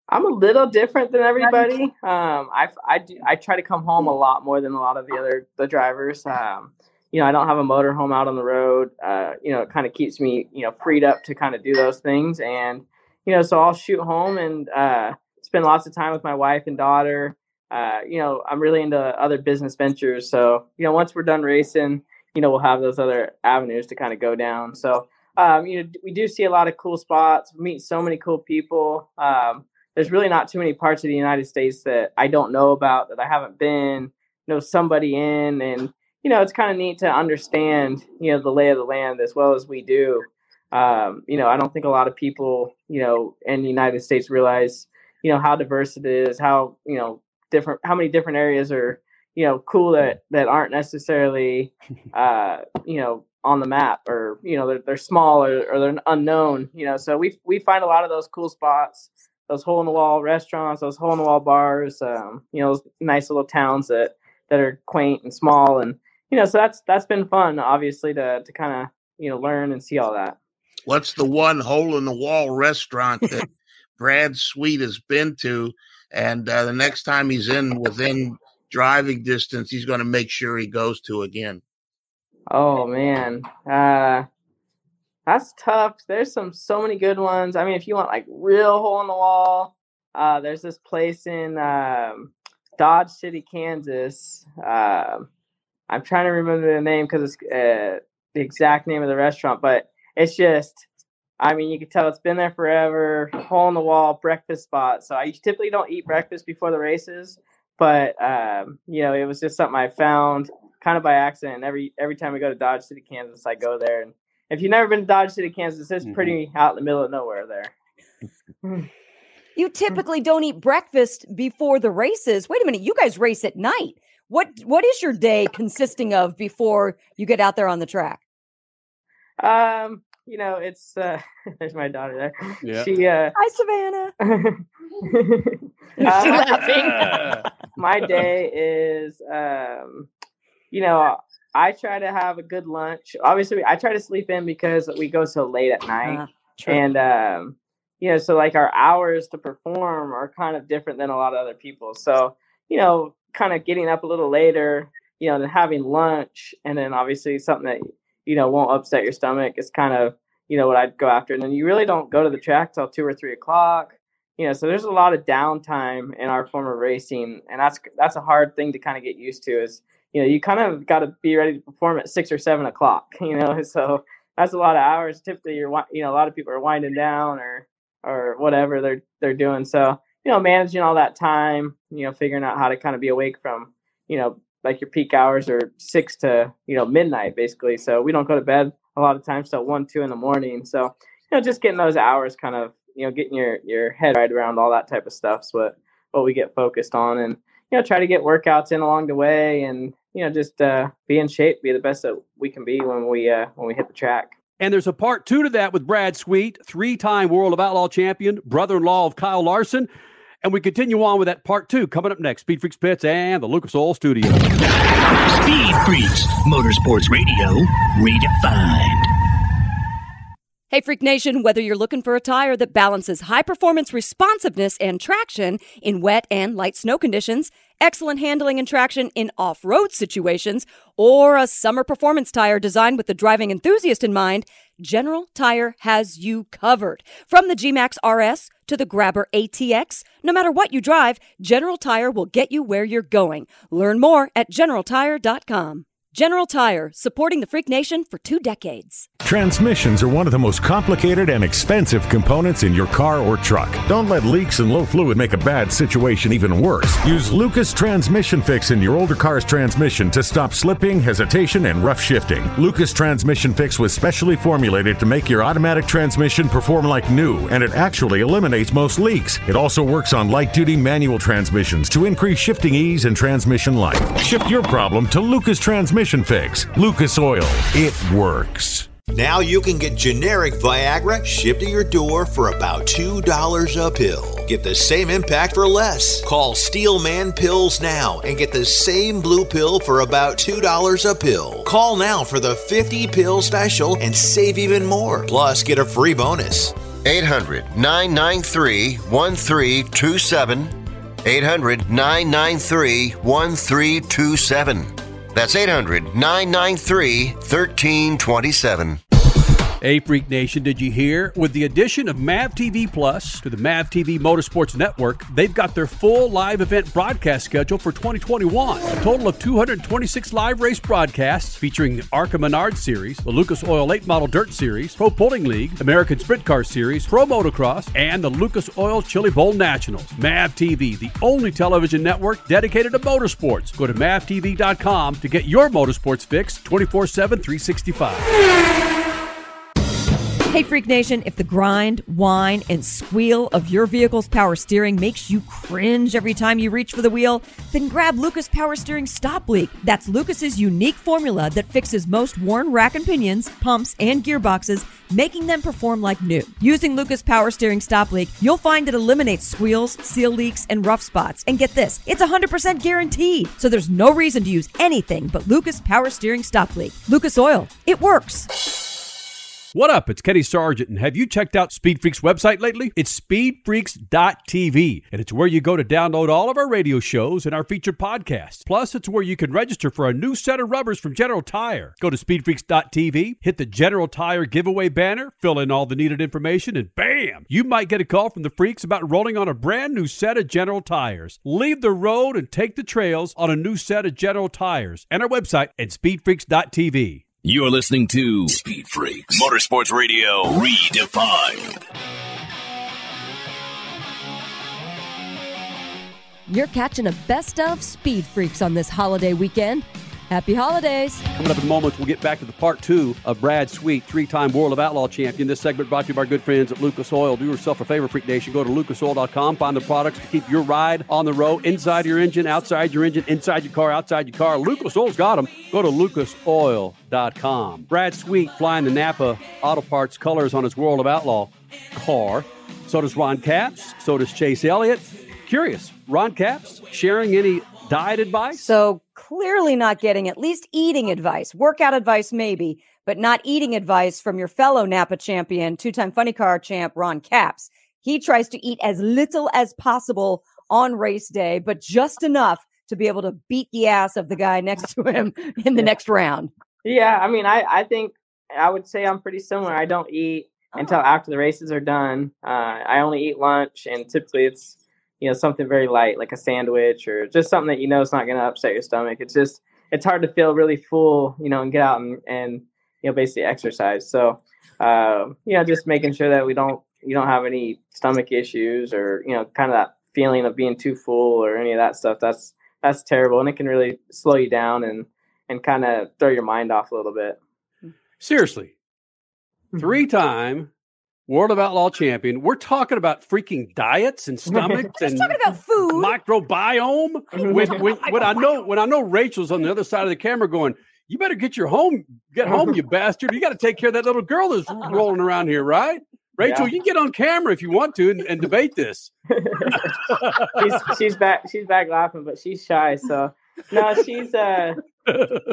I'm a little different than everybody. Um, I I do, I try to come home a lot more than a lot of the other the drivers. Um, you know, I don't have a motorhome out on the road. Uh, you know, it kind of keeps me you know freed up to kind of do those things, and you know, so I'll shoot home and uh, spend lots of time with my wife and daughter. Uh, you know, I'm really into other business ventures, so you know, once we're done racing, you know, we'll have those other avenues to kind of go down. So. Um, you know, we do see a lot of cool spots. Meet so many cool people. Um, there's really not too many parts of the United States that I don't know about that I haven't been know somebody in and you know it's kind of neat to understand you know the lay of the land as well as we do um, you know I don't think a lot of people you know in the United States realize you know how diverse it is how you know different how many different areas are you know cool that that aren't necessarily uh, you know on the map or you know they're, they're small or, or they're unknown you know so we we find a lot of those cool spots those hole in the wall restaurants, those hole in the wall bars, um, you know, those nice little towns that that are quaint and small, and you know, so that's that's been fun, obviously, to to kind of you know learn and see all that. What's the one hole in the wall restaurant that Brad Sweet has been to, and uh, the next time he's in within driving distance, he's going to make sure he goes to again. Oh man, uh, that's tough. There's some so many good ones. I mean, if you want like real hole in the wall, uh, there's this place in um, Dodge City, Kansas. Um, I'm trying to remember the name because it's uh, the exact name of the restaurant, but it's just. I mean, you can tell it's been there forever. Hole in the wall breakfast spot. So I typically don't eat breakfast before the races, but um, you know, it was just something I found kind of by accident. Every every time we go to Dodge City, Kansas, I go there and if you've never been to Dodge City, Kansas, it's mm-hmm. pretty out in the middle of nowhere there. you typically don't eat breakfast before the races. Wait a minute, you guys race at night. What what is your day consisting of before you get out there on the track? Um, you know, it's uh there's my daughter there. Yeah. She uh Hi Savannah. uh, laughing. my day is um you know I try to have a good lunch. Obviously, I try to sleep in because we go so late at night, uh, and um, you know, so like our hours to perform are kind of different than a lot of other people. So you know, kind of getting up a little later, you know, then having lunch, and then obviously something that you know won't upset your stomach is kind of you know what I'd go after. And then you really don't go to the track till two or three o'clock. You know, so there's a lot of downtime in our form of racing, and that's that's a hard thing to kind of get used to. Is you know, you kind of got to be ready to perform at six or seven o'clock, you know, so that's a lot of hours. Typically, you're, you know, a lot of people are winding down or, or whatever they're, they're doing. So, you know, managing all that time, you know, figuring out how to kind of be awake from, you know, like your peak hours are six to, you know, midnight basically. So we don't go to bed a lot of times till one, two in the morning. So, you know, just getting those hours kind of, you know, getting your, your head right around all that type of stuff is what, what we get focused on and, you know, try to get workouts in along the way and, you know, just uh, be in shape, be the best that we can be when we uh, when we hit the track. And there's a part two to that with Brad Sweet, three-time World of Outlaw champion, brother-in-law of Kyle Larson. And we continue on with that part two coming up next. Speed Freaks Pits and the Lucas Oil Studio. Speed Freaks, Motorsports Radio, redefined. Hey, Freak Nation, whether you're looking for a tire that balances high performance responsiveness and traction in wet and light snow conditions, excellent handling and traction in off road situations, or a summer performance tire designed with the driving enthusiast in mind, General Tire has you covered. From the G-Max RS to the Grabber ATX, no matter what you drive, General Tire will get you where you're going. Learn more at generaltire.com. General Tire, supporting the Freak Nation for two decades. Transmissions are one of the most complicated and expensive components in your car or truck. Don't let leaks and low fluid make a bad situation even worse. Use Lucas Transmission Fix in your older car's transmission to stop slipping, hesitation, and rough shifting. Lucas Transmission Fix was specially formulated to make your automatic transmission perform like new, and it actually eliminates most leaks. It also works on light duty manual transmissions to increase shifting ease and transmission life. Shift your problem to Lucas Transmission Fix. Lucas Oil. It works. Now you can get generic Viagra shipped to your door for about $2 a pill. Get the same impact for less. Call Steelman Pills now and get the same blue pill for about $2 a pill. Call now for the 50 pill special and save even more. Plus, get a free bonus. 800 993 1327. 800 993 1327. That's 800 993 1327. Hey, Freak Nation, did you hear? With the addition of MAV TV Plus to the MAV TV Motorsports Network, they've got their full live event broadcast schedule for 2021. A total of 226 live race broadcasts featuring the ARCA Menard Series, the Lucas Oil Late Model Dirt Series, Pro Pulling League, American Sprint Car Series, Pro Motocross, and the Lucas Oil Chili Bowl Nationals. MAV TV, the only television network dedicated to motorsports. Go to mavtv.com to get your motorsports fix 24 7, 365. Hey, Freak Nation, if the grind, whine, and squeal of your vehicle's power steering makes you cringe every time you reach for the wheel, then grab Lucas Power Steering Stop Leak. That's Lucas's unique formula that fixes most worn rack and pinions, pumps, and gearboxes, making them perform like new. Using Lucas Power Steering Stop Leak, you'll find it eliminates squeals, seal leaks, and rough spots. And get this, it's 100% guaranteed, so there's no reason to use anything but Lucas Power Steering Stop Leak. Lucas Oil, it works. What up? It's Kenny Sargent, and have you checked out Speed Freaks website lately? It's speedfreaks.tv, and it's where you go to download all of our radio shows and our featured podcasts. Plus, it's where you can register for a new set of rubbers from General Tire. Go to speedfreaks.tv, hit the General Tire giveaway banner, fill in all the needed information, and bam! You might get a call from the freaks about rolling on a brand new set of General Tires. Leave the road and take the trails on a new set of General Tires and our website at speedfreaks.tv. You're listening to Speed Freaks Motorsports Radio Redefined. You're catching a best of Speed Freaks on this holiday weekend. Happy holidays. Coming up in moments, we'll get back to the part two of Brad Sweet, three time World of Outlaw champion. This segment brought to you by our good friends at Lucas Oil. Do yourself a favor, Freak Nation. Go to lucasoil.com, find the products to keep your ride on the road, inside your engine, outside your engine, inside your car, outside your car. Lucas Oil's got them. Go to lucasoil.com. Brad Sweet flying the Napa Auto Parts colors on his World of Outlaw car. So does Ron Capps. So does Chase Elliott. Curious, Ron Capps sharing any diet advice? So clearly not getting at least eating advice, workout advice, maybe, but not eating advice from your fellow Napa champion, two time funny car champ, Ron Capps. He tries to eat as little as possible on race day, but just enough to be able to beat the ass of the guy next to him in the next round. Yeah, I mean, I I think I would say I'm pretty similar. I don't eat until after the races are done. Uh, I only eat lunch, and typically it's you know something very light like a sandwich or just something that you know is not going to upset your stomach. It's just it's hard to feel really full, you know, and get out and, and you know basically exercise. So uh, you know, just making sure that we don't you don't have any stomach issues or you know kind of that feeling of being too full or any of that stuff. That's that's terrible, and it can really slow you down and and kind of throw your mind off a little bit. Seriously, three time World of Outlaw champion. We're talking about freaking diets and stomachs and talking about food, microbiome. when, when, when I know when I know Rachel's on the other side of the camera going, you better get your home, get home, you bastard. You got to take care of that little girl that's rolling around here, right? Rachel, Yeah. you can get on camera if you want to and, and debate this. she's she's back she's back laughing, but she's shy. So no, she's uh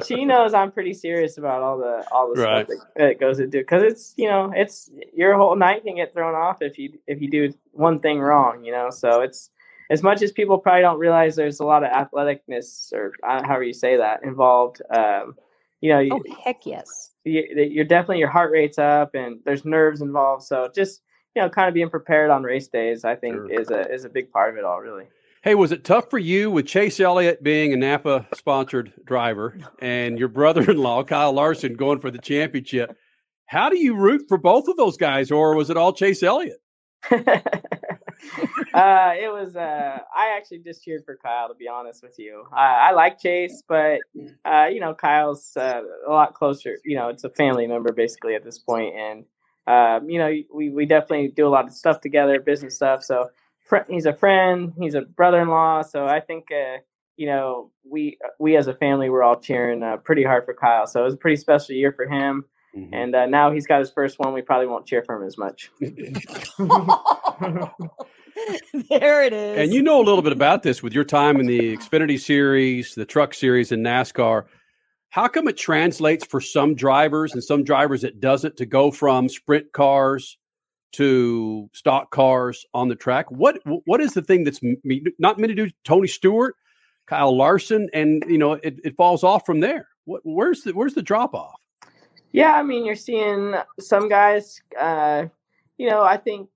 she knows I'm pretty serious about all the all the Right. stuff that, that goes into because it's you know it's your whole night can get thrown off if you if you do one thing wrong. You know, so it's as much as people probably don't realize there's a lot of athleticness or uh, however you say that involved. Um, you know, you, Oh, heck yes. you, you're definitely your heart rate's up and there's nerves involved. So just you know, kind of being prepared on race days, I think is a is a big part of it all, really. Hey, was it tough for you with Chase Elliott being a Napa sponsored driver and your brother in law, Kyle Larson, going for the championship? How do you root for both of those guys, or was it all Chase Elliott? uh, it was. Uh, I actually just cheered for Kyle, to be honest with you. I, I like Chase, but uh, you know, Kyle's uh, a lot closer. You know, it's a family member basically at this point, and um, you know, we we definitely do a lot of stuff together, business stuff. So fr- he's a friend, he's a brother-in-law. So I think. Uh, you know, we we as a family were all cheering uh, pretty hard for Kyle, so it was a pretty special year for him. And uh, now he's got his first one. We probably won't cheer for him as much. there it is. And you know a little bit about this with your time in the Xfinity Series, the Truck Series, and NASCAR. How come it translates for some drivers and some drivers it doesn't to go from sprint cars to stock cars on the track? What what is the thing that's m- not meant to do? Tony Stewart, Kyle Larson, and you know it, it falls off from there. What, where's the where's the drop off? Yeah, I mean, you're seeing some guys. Uh, you know, I think,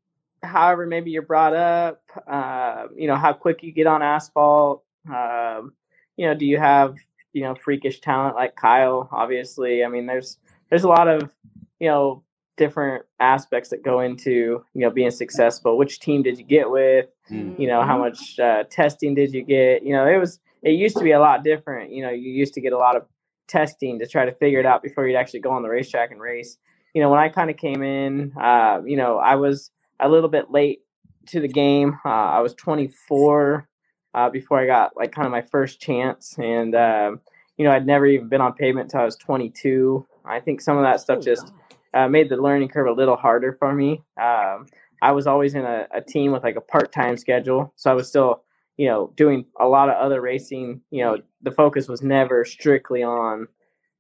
however, maybe you're brought up. Uh, you know, how quick you get on asphalt. Um, you know, do you have you know freakish talent like Kyle? Obviously, I mean, there's there's a lot of you know different aspects that go into you know being successful. Which team did you get with? You know, how much uh, testing did you get? You know, it was it used to be a lot different. You know, you used to get a lot of testing to try to figure it out before you'd actually go on the racetrack and race. You know, when I kind of came in, uh, you know, I was a little bit late to the game. Uh, I was 24 uh, before I got like kind of my first chance, and um, you know, I'd never even been on pavement until I was 22. I think some of that stuff just uh, made the learning curve a little harder for me. Um, I was always in a, a team with like a part-time schedule, so I was still you know, doing a lot of other racing, you know, the focus was never strictly on,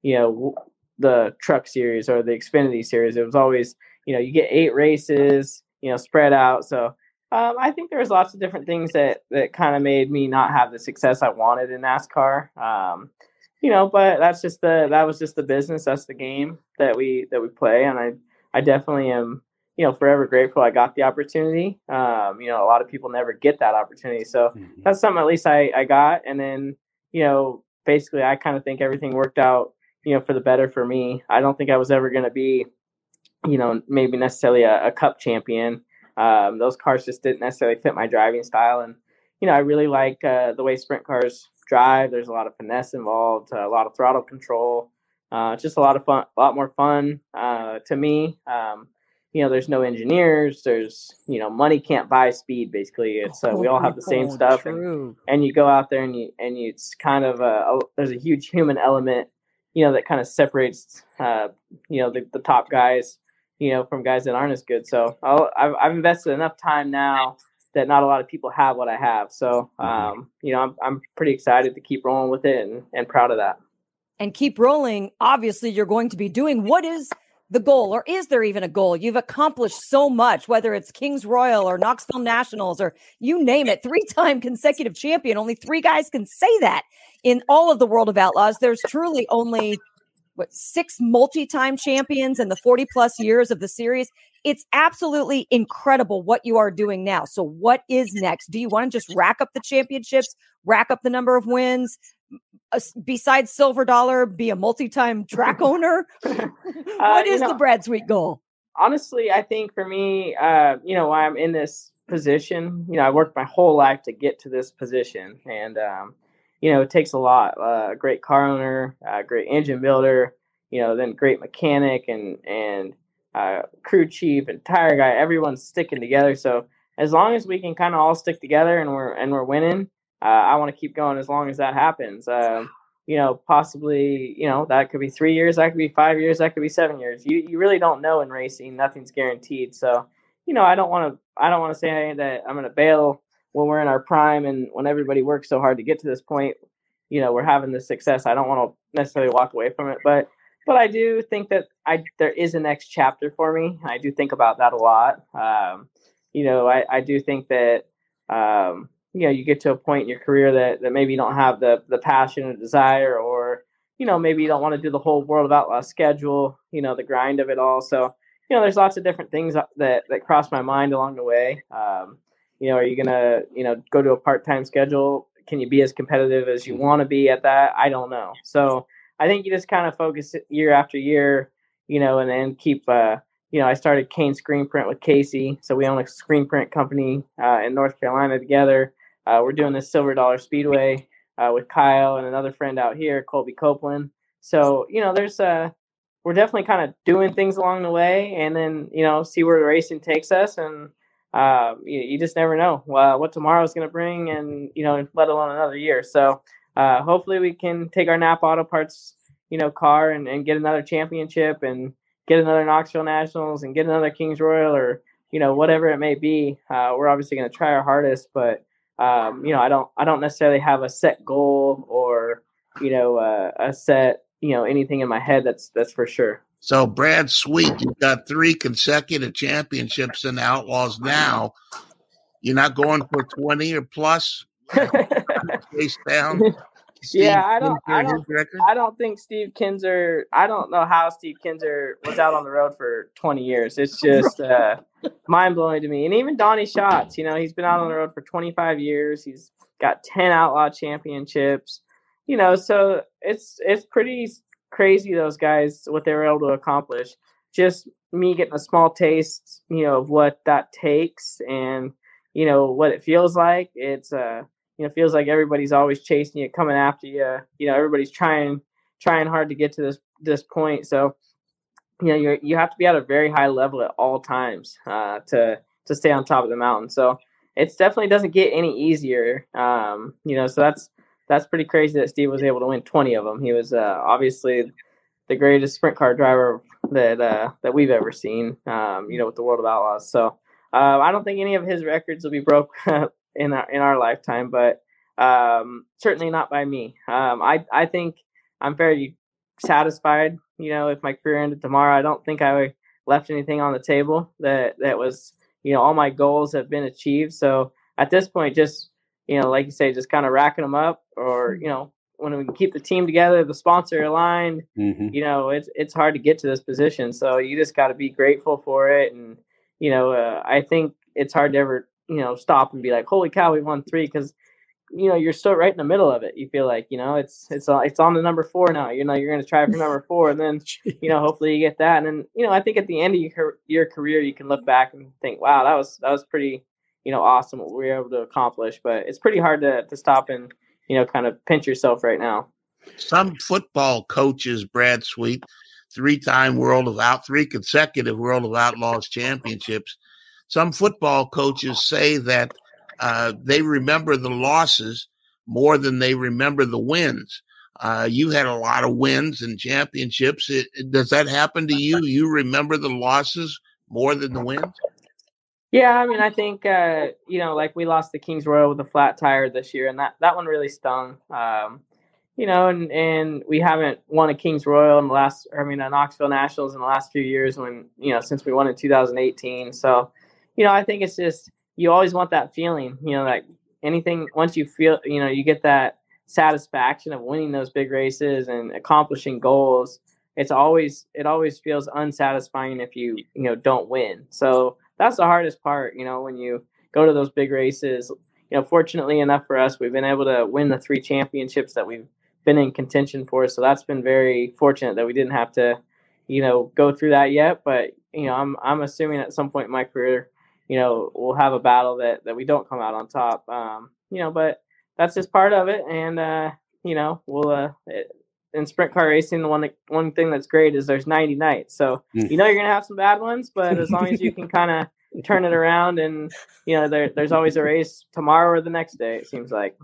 you know, the truck series or the Xfinity series. It was always, you know, you get eight races, you know, spread out. So um, I think there was lots of different things that that kind of made me not have the success I wanted in NASCAR. Um, you know, but that's just the that was just the business. That's the game that we that we play, and I I definitely am you know, forever grateful I got the opportunity. Um, you know, a lot of people never get that opportunity. So that's something at least I, I got. And then, you know, basically I kind of think everything worked out, you know, for the better for me. I don't think I was ever going to be, you know, maybe necessarily a, a cup champion. Um, those cars just didn't necessarily fit my driving style. And, you know, I really like uh, the way sprint cars drive. There's a lot of finesse involved, uh, a lot of throttle control. Uh, just a lot of fun, a lot more fun uh, to me. Um, you know, there's no engineers. There's, you know, money can't buy speed. Basically, it's uh, we all have the same Oh, stuff, and, and you go out there and you and you, it's kind of a, a there's a huge human element, you know, that kind of separates, uh, you know, the, the top guys, you know, from guys that aren't as good. So I'll, I've I've invested enough time now that not a lot of people have what I have. So, um, you know, I'm I'm pretty excited to keep rolling with it and and proud of that. and keep rolling, obviously you're going to be doing what is the goal, or is there even a goal? You've accomplished so much, whether it's Kings Royal or Knoxville Nationals or you name it, three time consecutive champion. Only three guys can say that in all of the world of outlaws. There's truly only what six multi-time champions in the 40 plus years of the series. It's absolutely incredible what you are doing now. So what is next? Do you want to just rack up the championships, rack up the number of wins? Uh, besides silver dollar, be a multi-time track owner. what you is know- the Brad Sweet goal? honestly, I think for me, uh, you know, why I'm in this position, you know, I worked my whole life to get to this position, and um, you know, it takes a lot. Uh, a great car owner, a great engine builder, you know, then great mechanic and and uh, crew chief and tire guy. Everyone's sticking together. So as long as we can kind of all stick together and we're and we're winning, uh, I want to keep going as long as that happens. Um, you know, possibly, you know, that could be three years, that could be five years, that could be seven years. You you really don't know in racing. Nothing's guaranteed. So, you know, I don't want to I don't want to say anything that I'm going to bail when we're in our prime and when everybody works so hard to get to this point. You know, we're having this success. I don't want to necessarily walk away from it, but but I do think that I there is a next chapter for me. I do think about that a lot. Um, you know, I, I do think that um, you know you get to a point in your career that, that maybe you don't have the the passion or desire or you know, maybe you don't want to do the whole World of Outlaws schedule, you know, the grind of it all. So, you know, there's lots of different things that that cross my mind along the way. Um, you know, are you gonna, you know, go to a part-time schedule? Can you be as competitive as you want to be at that? I don't know. So I think you just kind of focus year after year, you know, and then keep. Uh, you know, I started Kane Screen Print with Casey, so we own a screen print company uh, in North Carolina together. Uh, we're doing this Silver Dollar Speedway uh, with Kyle and another friend out here, Colby Copeland. So you know, there's uh, we're definitely kind of doing things along the way, and then you know, see where the racing takes us, and uh, you, you just never know uh, what is going to bring, and you know, let alone another year. So uh, hopefully, we can take our Napa Auto Parts, you know, car and, and get another championship and get another Knoxville Nationals and get another Kings Royal or you know whatever it may be. Uh, we're obviously going to try our hardest, but um, you know, I don't I don't necessarily have a set goal or you know uh, a set you know anything in my head. That's that's for sure. So Brad Sweet, you've got three consecutive championships in the Outlaws now. You're not going for twenty or plus. Face down. Steve yeah, I don't, I don't, I don't think Steve Kinser. I don't know how Steve Kinser was out on the road for 20 years. It's just uh, mind blowing to me. And even Donny Schatz, you know, he's been out on the road for 25 years. He's got 10 outlaw championships. You know, so it's it's pretty crazy those guys what they were able to accomplish. Just me getting a small taste, you know, of what that takes and you know what it feels like. It's uh you know feels like everybody's always chasing you, coming after you. You know, everybody's trying trying hard to get to this this point. So, you know, you you have to be at a very high level at all times uh, to to stay on top of the mountain. So, it definitely doesn't get any easier. Um, you know, so that's that's pretty crazy that Steve was able to win 20 of them. He was uh, obviously the greatest sprint car driver that uh, that we've ever seen. Um, you know, with the World of Outlaws. So. Uh, I don't think any of his records will be broke in our in our lifetime, but um, certainly not by me. Um, I I think I'm very satisfied. You know, if my career ended tomorrow, I don't think I left anything on the table that that was you know all my goals have been achieved. So at this point, just you know, like you say, just kind of racking them up, or you know, when we keep the team together, the sponsor aligned. Mm-hmm. You know, it's it's hard to get to this position, so you just got to be grateful for it. And you know, uh, I think it's hard to ever you know stop and be like, holy cow, we won three because you know you're still right in the middle of it. You feel like you know it's it's it's on the number four now. You know you're going to try for number four, and then you know hopefully you get that. And then you know I think at the end of your your career you can look back and think, wow, that was that was pretty you know awesome what we were able to accomplish. But it's pretty hard to to stop and you know kind of pinch yourself right now. Some football coaches, Brad Sweet, three-time World of Out, three consecutive World of Outlaws championships some football coaches say that uh, they remember the losses more than they remember the wins. Uh, you had a lot of wins and championships. It, does that happen to you? You remember the losses more than the wins? Yeah, I mean, I think uh, you know, like we lost the Kings Royal with a flat tire this year, and that that one really stung. Um, you know, and and we haven't won a Kings Royal in the last, I mean, a Knoxville Nationals in the last few years. When you know, since we won in 2018, so you know, I think it's just you always want that feeling, you know, like anything once you feel, you know, you get that satisfaction of winning those big races and accomplishing goals. It's always it always feels unsatisfying if you, you know, don't win. So that's the hardest part, you know, when you go to those big races. You know, fortunately enough for us, we've been able to win the three championships that we've been in contention for. So that's been very fortunate that we didn't have to, you know, go through that yet. But you know, I'm I'm assuming at some point in my career, you know, we'll have a battle that, that we don't come out on top. Um, you know, but that's just part of it. And, uh, you know, we'll, uh, it, in sprint car racing, the one that, one thing that's great is there's 90 nights. So, mm. you know, you're going to have some bad ones, but as long as you can kind of turn it around and, you know, there, there's always a race tomorrow or the next day, it seems like.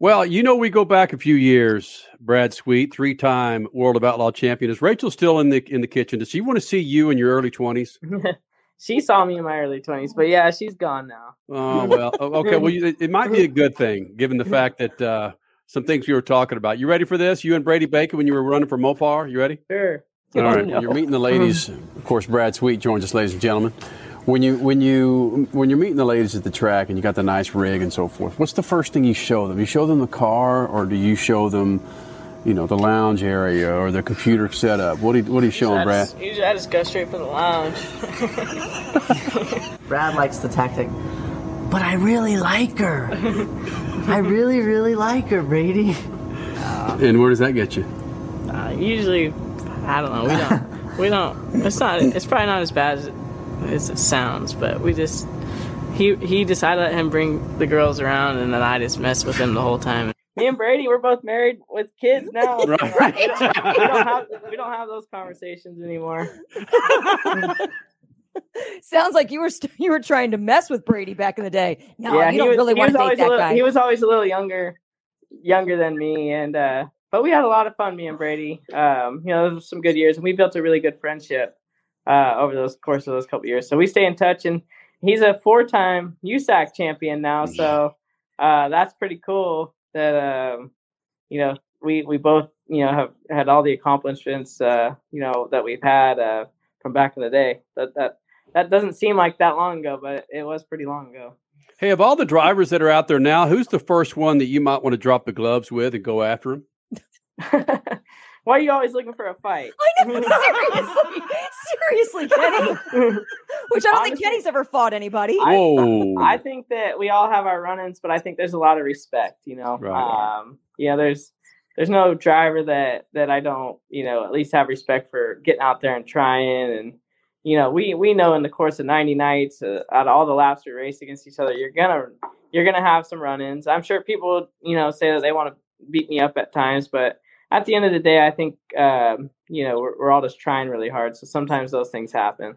Well, you know, we go back a few years. Brad Sweet, three-time World of Outlaw champion. Is Rachel still in the in the kitchen? Does she want to see you in your early twenties? she saw me in my early 20s but yeah she's gone now oh well okay well you, it might be a good thing given the fact that uh, some things we were talking about. You ready for this? You and brady bacon when you were running for mopar you ready? Sure. All right. When you're meeting the uh-huh. ladies. Of course brad sweet joins us ladies and gentlemen. When you when you when you're meeting the ladies at the track and you got the nice rig and so forth what's the first thing you show them? You show them the car or do you show them you know, the lounge area or the computer setup? What are you, what are you showing, I Brad? just, usually I just go straight for the lounge. Brad likes the tactic, but I really like her. I really, really like her, Brady. And where does that get you? Uh, usually, I don't know. We don't. we don't. It's not. It's probably not as bad as it, as it sounds, but we just. He he decided to let him bring the girls around, and then I just messed with him the whole time. Me and Brady, we're both married with kids now. so Right. We, don't, we don't have we don't have those conversations anymore. Sounds like you were st- you were trying to mess with Brady back in the day. No, yeah, you he don't was, really want to date always that a little, guy. He was always a little younger, younger than me, and uh, but we had a lot of fun, me and Brady. Um, you know, those were some good years, and we built a really good friendship uh, over those course of those couple years. So we stay in touch, and he's a four-time USAC champion now. So uh, that's pretty cool. That um, you know, we we both you know have had all the accomplishments uh, you know that we've had uh, from back in the day. That that that doesn't seem like that long ago, but it was pretty long ago. Hey, of all the drivers that are out there now, who's the first one that you might want to drop the gloves with and go after him? Why are you always looking for a fight? I know, seriously, seriously, Kenny. Which I don't think Kenny's ever fought anybody. Whoa. I think that we all have our run-ins, but I think there's a lot of respect. You know, Right. um, yeah. There's there's no driver that that I don't you know at least have respect for getting out there and trying and you know we we know in the course of 90 nights uh, out of all the laps we race against each other you're gonna you're gonna have some run-ins i'm sure people you know say that they want to beat me up at times but at the end of the day i think um, you know we're, we're all just trying really hard so sometimes those things happen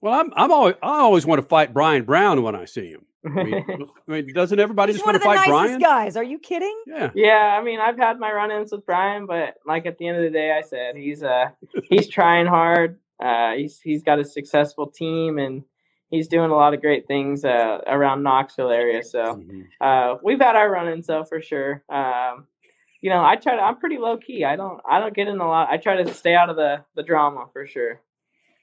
Well, I'm, I'm always, I always want to fight Brian Brown when I see him. I mean, I mean doesn't everybody He's just want to fight nicest Brian? guys. Are you kidding? Yeah. Yeah, I mean, I've had my run-ins with Brian, but like at the end of the day, I said he's uh he's trying hard. Uh, he's he's got a successful team and he's doing a lot of great things uh, around Knoxville area. So uh, we've had our run-ins though for sure. Um, you know, I try to. I'm pretty low key. I don't I don't get in a lot. I try to stay out of the the drama for sure.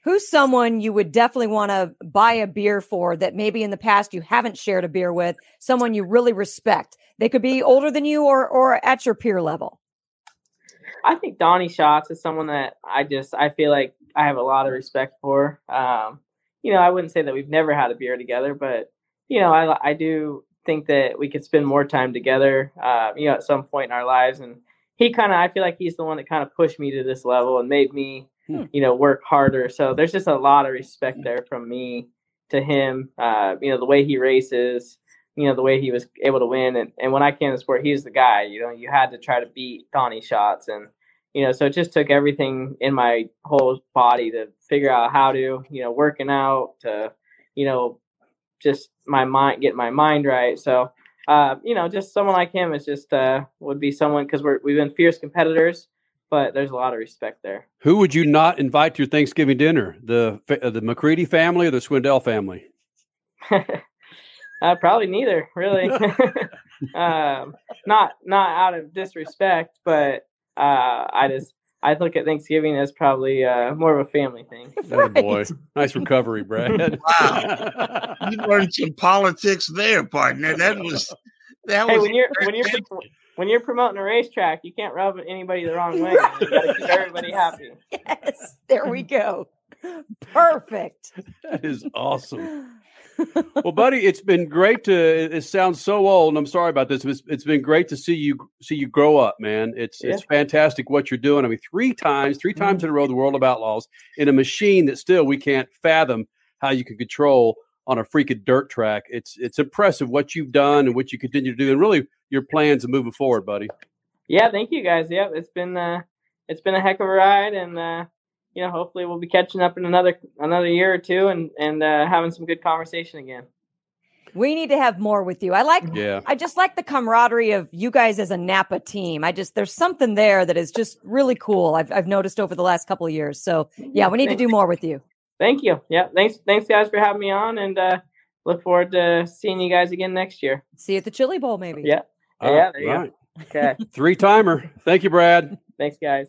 Who's someone you would definitely want to buy a beer for that maybe in the past you haven't shared a beer with? Someone you really respect. They could be older than you or or at your peer level. I think Donny Schatz is someone that I just I feel like I have a lot of respect for. Um, you know, I wouldn't say that we've never had a beer together, but you know, I I do think that we could spend more time together. Uh, you know, at some point in our lives, and he kind of I feel like he's the one that kind of pushed me to this level and made me you know work harder. So there's just a lot of respect there from me to him. Uh, you know, the way he races. You know the way he was able to win, and, and when I came to sport, he was the guy. You know, you had to try to beat Donny Schatz, and you know, so it just took everything in my whole body to figure out how to, you know, working out to, you know, just my mind, get my mind right. So, uh, you know, just someone like him is just uh, would be someone because we're we've been fierce competitors, but there's a lot of respect there. Who would you not invite to your Thanksgiving dinner? The uh, the McCready family or the Swindell family? Uh, probably neither, really. um, not not out of disrespect, but uh, I just I look at Thanksgiving as probably uh, more of a family thing. Oh boy, nice recovery, Brad. Wow, you learned some politics there, partner. That was that hey, was. when you're when you're when you're promoting a racetrack, you can't rub anybody the wrong way. You got to keep everybody happy. Yes, there we go. Perfect. that is awesome. well, buddy, it's been great to. It, sounds so old, and I'm sorry about this. But it's, it's been great to see you see you grow up, man. It's it's fantastic what you're doing. I mean, three times, three times in a row, the World of Outlaws in a machine that still we can't fathom how you can control on a freaking dirt track. It's it's impressive what you've done and what you continue to do, and really your plans of moving forward, buddy. Yeah, thank you guys. Yeah, it's been uh, it's been a heck of a ride, and uh, you know, hopefully we'll be catching up in another another year or two, and and uh, having some good conversation again. We need to have more with you. I like Yeah. I just like the camaraderie of you guys as a Napa team. I just there's something there that is just really cool. I've I've noticed over the last couple of years. So yeah, we need to do more with you. Thank you. Yeah, thanks thanks guys for having me on, and uh, look forward to seeing you guys again next year. See you at the Chili Bowl, maybe. Yeah, All yeah, there you right. go. Okay, Three timer. Thank you, Brad. thanks guys.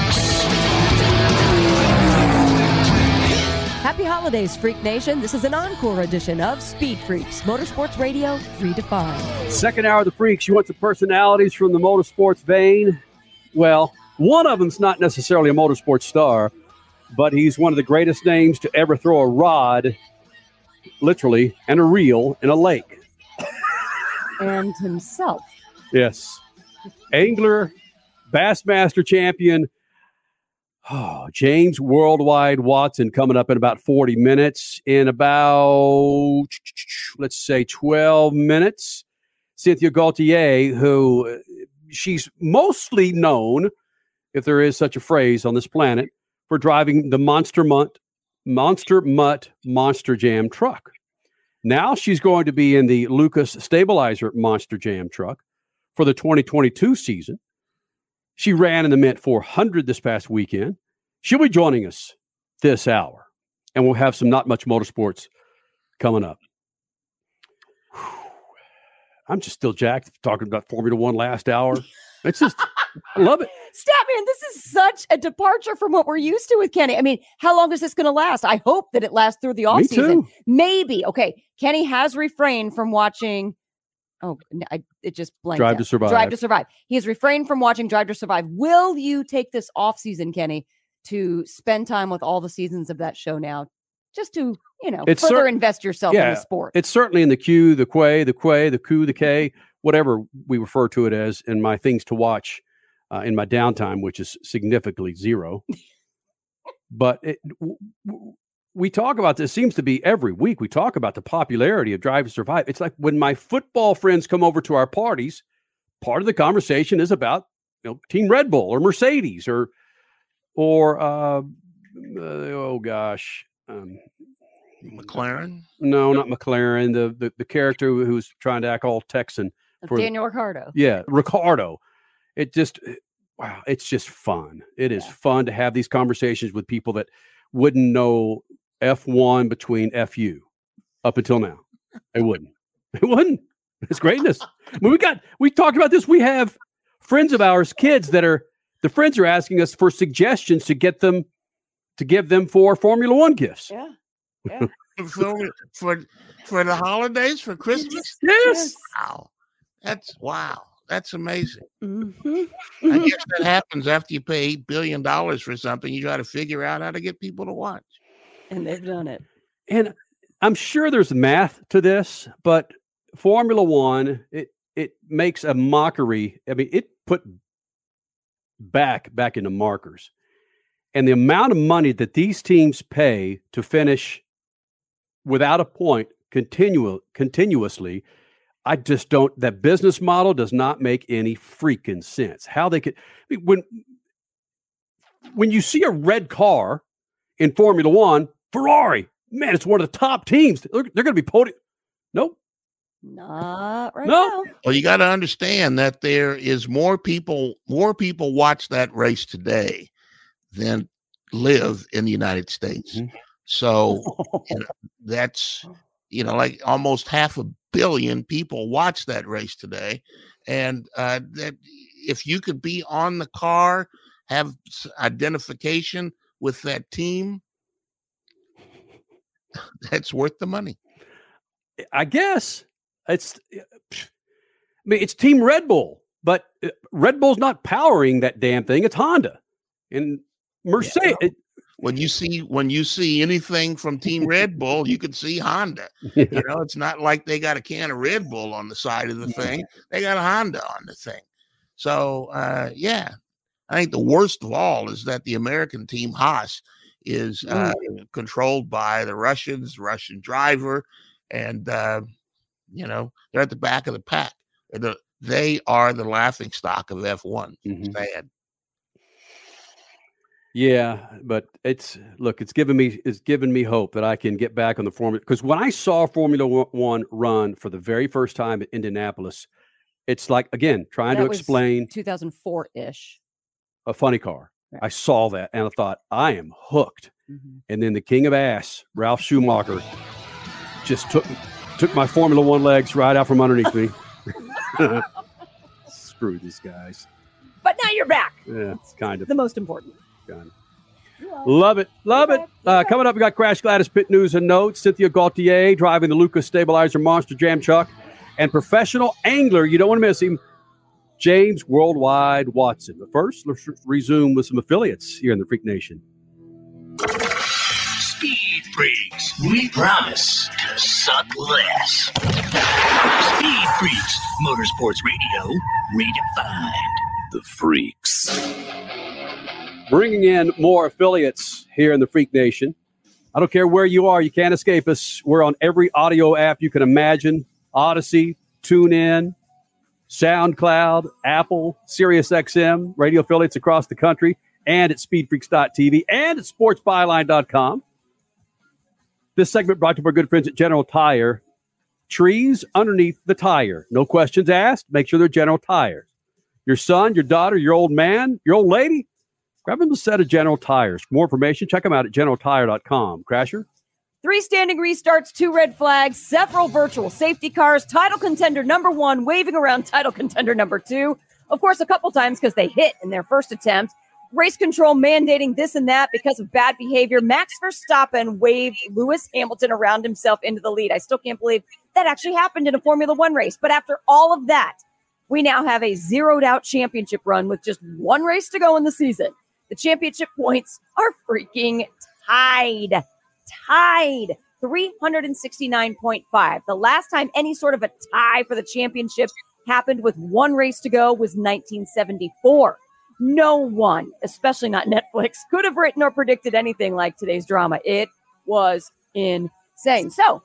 Holidays, Freak Nation. This is an encore edition of Speed Freaks, Motorsports Radio Redefined. Second hour of the Freaks. You want some personalities from the motorsports vein? Well, one of them's not necessarily a motorsports star, but he's one of the greatest names to ever throw a rod, literally, and a reel in a lake. And himself. Yes. Angler, Bassmaster champion, oh, James Worldwide Watson coming up in about 40 minutes. In about, let's say, 12 minutes, Cynthia Gauthier, who uh, she's mostly known, if there is such a phrase on this planet, for driving the Monster Mutt, Monster Mutt Monster Jam truck. Now she's going to be in the Lucas Stabilizer Monster Jam truck for the 2022 season. She ran in the Mint 400 this past weekend. She'll be joining us this hour, and we'll have some not much motorsports coming up. Whew. I'm just still jacked talking about Formula One last hour. It's just, I love it. Statman, this is such a departure from what we're used to with Kenny. I mean, how long is this going to last? I hope that it lasts through the offseason. Maybe. Okay. Kenny has refrained from watching. Oh, I, it just blanked. Drive out. to Survive. Drive to Survive. He has refrained from watching Drive to Survive. Will you take this off season, Kenny, to spend time with all the seasons of that show now? Just to, you know, It's further cer- invest yourself in the sport. It's certainly in the Q, the Quay, the Quay, the Q, the K, whatever we refer to it as in my things to watch uh, in my downtime, which is significantly zero. but it, w- w- we talk about this, seems to be every week. We talk about the popularity of Drive to Survive. It's like when my football friends come over to our parties, part of the conversation is about you know Team Red Bull or Mercedes or or uh, uh, oh gosh, um, McLaren. no, not McLaren. The, the the character who's trying to act all Texan for Daniel Ricciardo. yeah, Ricciardo. It just wow, it's just fun. It is fun to have these conversations with people that wouldn't know F1 between FU up until now. They wouldn't. They wouldn't. It's greatness. I mean, we got we talked about this. We have friends of ours, kids that are the friends are asking us for suggestions to get them to give them for Formula One gifts. Yeah. for, for for the holidays for Christmas. Yes. Wow, that's wow. That's amazing. Mm-hmm. I guess that happens after you pay eight billion dollars for something. You got to figure out how to get people to watch. And they've done it. and I'm sure there's math to this, but Formula One it it makes a mockery. I mean, it put back back into markers, and the amount of money that these teams pay to finish without a point continual continuously. I just don't. That business model does not make any freaking sense. How they could I mean, when when you see a red car in Formula One, Ferrari, man, it's one of the top teams. They're, they're going to be podium. Nope. Not right No. now. Well, you got to understand that there is more people, more people watch that race today than live in the United States. So you know, that's you know like almost half a billion people watch that race today, and uh, that if you could be on the car, have identification with that team, that's worth the money. I guess it's. I mean, it's Team Red Bull, but uh, Red Bull's not powering that damn thing. It's Honda and Mercedes. it- when you see when you see anything from Team Red Bull, you can see Honda. You know, it's not like they got a can of Red Bull on the side of the thing; they got a Honda on the thing. So, uh, yeah, I think the worst of all is that the American team Haas is uh, controlled by the Russians, Russian driver, and uh, you know they're at the back of the pack. The, they are the laughing stock of F one. Sad. Yeah, but it's look, it's given me it's given me hope that I can get back on the formula because when I saw Formula One- run for the very first time at Indianapolis, It's like again trying That to explain 2004 ish. a funny car. I saw that and I thought I am hooked. Mm-hmm. And then the king of ass, Ralf Schumacher, just took took my Formula One legs right out from underneath me. Screw these guys. But now you're back. Yeah, it's kind of The most important. kind of. Love it. Love it. Uh, coming up, we got Crash Gladys Pit News and Notes. Cynthia Gauthier driving the Lucas Stabilizer Monster Jam truck. And professional angler, you don't want to miss him, James Worldwide Watson. But first, let's resume with some affiliates here in the Freak Nation. Speed Freaks, we promise to suck less. Speed Freaks, Motorsports Radio, redefined. The Freaks. Bringing in more affiliates here in the Freak Nation. I don't care where you are, you can't escape us. We're on every audio app you can imagine Audacy, TuneIn, SoundCloud, Apple, SiriusXM, radio affiliates across the country, and at speedfreaks.tv and at sportsbyline.com. This segment brought to you by our good friends at General Tire. Trees underneath the tire. No questions asked. Make sure they're General Tires. Your son, your daughter, your old man, your old lady, grab them a set of General Tires. For more information, check them out at generaltire.com. Crasher? Three standing restarts, two red flags, several virtual safety cars, title contender number one, waving around title contender number two. Of course, a couple times because they hit in their first attempt. Race control mandating this and that because of bad behavior. Max Verstappen waved Lewis Hamilton around himself into the lead. I still can't believe that actually happened in a Formula One race. But after all of that, we now have a zeroed out championship run with just one race to go in the season. The championship points are freaking tied. Tied. 369.5. The last time any sort of a tie for the championship happened with one race to go was 1974. No one, especially not Netflix, could have written or predicted anything like today's drama. It was insane. So,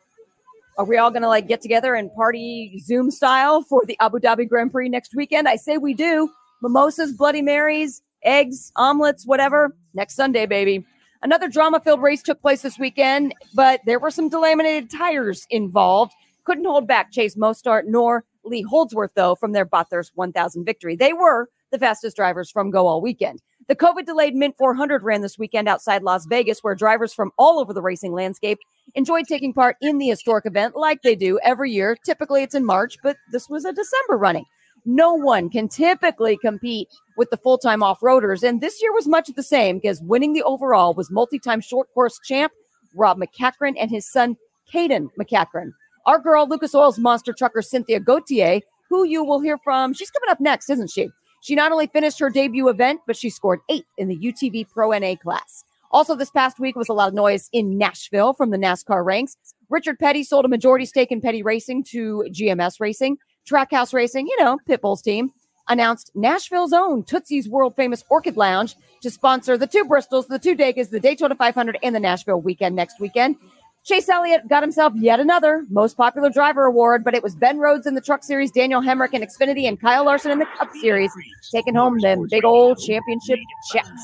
are we all going to like get together and party Zoom style for the Abu Dhabi Grand Prix next weekend? I say we do. Mimosas, Bloody Marys, eggs, omelets, whatever. Next Sunday, baby. Another drama filled race took place this weekend, but there were some delaminated tires involved. Couldn't hold back Chase Mostert nor Lee Holdsworth, though, from their Bathurst 1000 victory. They were the fastest drivers from Go All Weekend. The COVID delayed Mint 400 ran this weekend outside Las Vegas, where drivers from all over the racing landscape enjoyed taking part in the historic event like they do every year. Typically, it's in March, but this was a December running. No one can typically compete with the full time off roaders. And this year was much the same because winning the overall was multi time short course champ Rob MacCachren and his son, Caden MacCachren. Our girl, Lucas Oil's monster trucker, Cynthia Gauthier, who you will hear from, she's coming up next, isn't she? She not only finished her debut event, but she scored eighth in the UTV Pro NA class. Also, this past week was a lot of noise in Nashville from the NASCAR ranks. Richard Petty sold a majority stake in Petty Racing to GMS Racing. Trackhouse Racing, you know, Pitbull's team, announced Nashville's own Tootsie's world famous Orchid Lounge to sponsor the two Bristols, the two Degas, the Daytona 500, and the Nashville weekend next weekend. Chase Elliott got himself yet another most popular driver award, but it was Ben Rhodes in the Truck Series, Daniel Hemric in Xfinity, and Kyle Larson in the Cup Series, taking home them big old championship checks.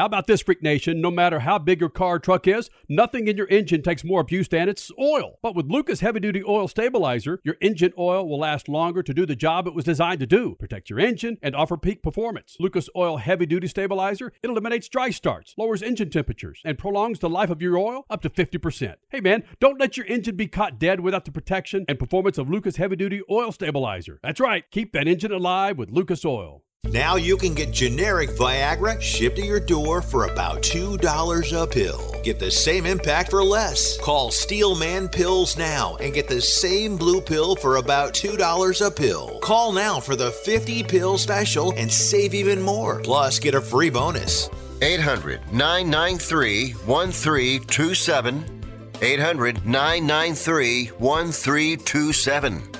How about this, Freak Nation? No matter how big your car or truck is, nothing in your engine takes more abuse than its oil. But with Lucas Heavy Duty Oil Stabilizer, your engine oil will last longer to do the job it was designed to do protect your engine and offer peak performance. Lucas Oil Heavy Duty Stabilizer, it eliminates dry starts, lowers engine temperatures, and prolongs the life of your oil up to 50%. Hey man, don't let your engine be caught dead without the protection and performance of Lucas Heavy Duty Oil Stabilizer. That's right, keep that engine alive with Lucas Oil. Now you can get generic Viagra shipped to your door for about $2 a pill. Get the same impact for less. Call Steelman Pills now and get the same blue pill for about $2 a pill. Call now for the 50 pill special and save even more. Plus, get a free bonus. 800 993 1327. 800 993 1327.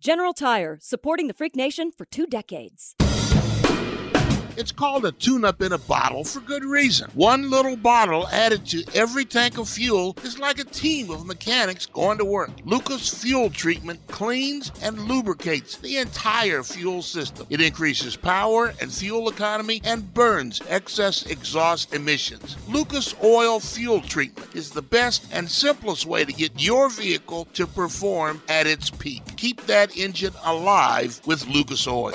General Tire, supporting the Freak Nation for two decades. It's called a tune up in a bottle for good reason. One little bottle added to every tank of fuel is like a team of mechanics going to work. Lucas Fuel Treatment cleans and lubricates the entire fuel system. It increases power and fuel economy and burns excess exhaust emissions. Lucas Oil Fuel Treatment is the best and simplest way to get your vehicle to perform at its peak. Keep that engine alive with Lucas Oil.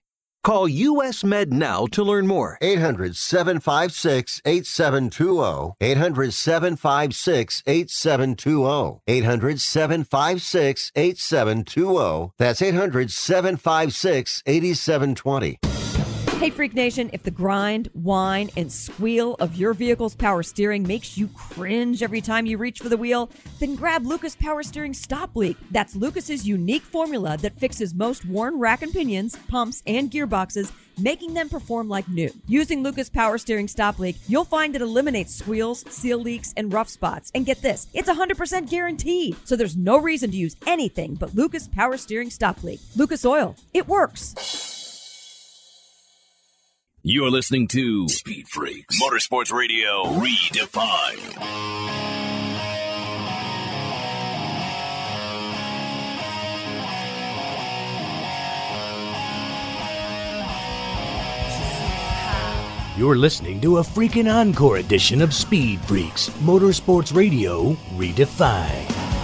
Call US Med now to learn more. 800 756 8720. 800 756 8720. 800 756 8720. That's 800 756 8720. Hey, Freak Nation, if the grind, whine, and squeal of your vehicle's power steering makes you cringe every time you reach for the wheel, then grab Lucas Power Steering Stop Leak. That's Lucas's unique formula that fixes most worn rack and pinions, pumps, and gearboxes, making them perform like new. Using Lucas Power Steering Stop Leak, you'll find it eliminates squeals, seal leaks, and rough spots. And get this, it's 100% guaranteed, so there's no reason to use anything but Lucas Power Steering Stop Leak. Lucas Oil, it works. You're listening to Speed Freaks Motorsports Radio Redefined. You're listening to a freaking encore edition of Speed Freaks Motorsports Radio Redefined.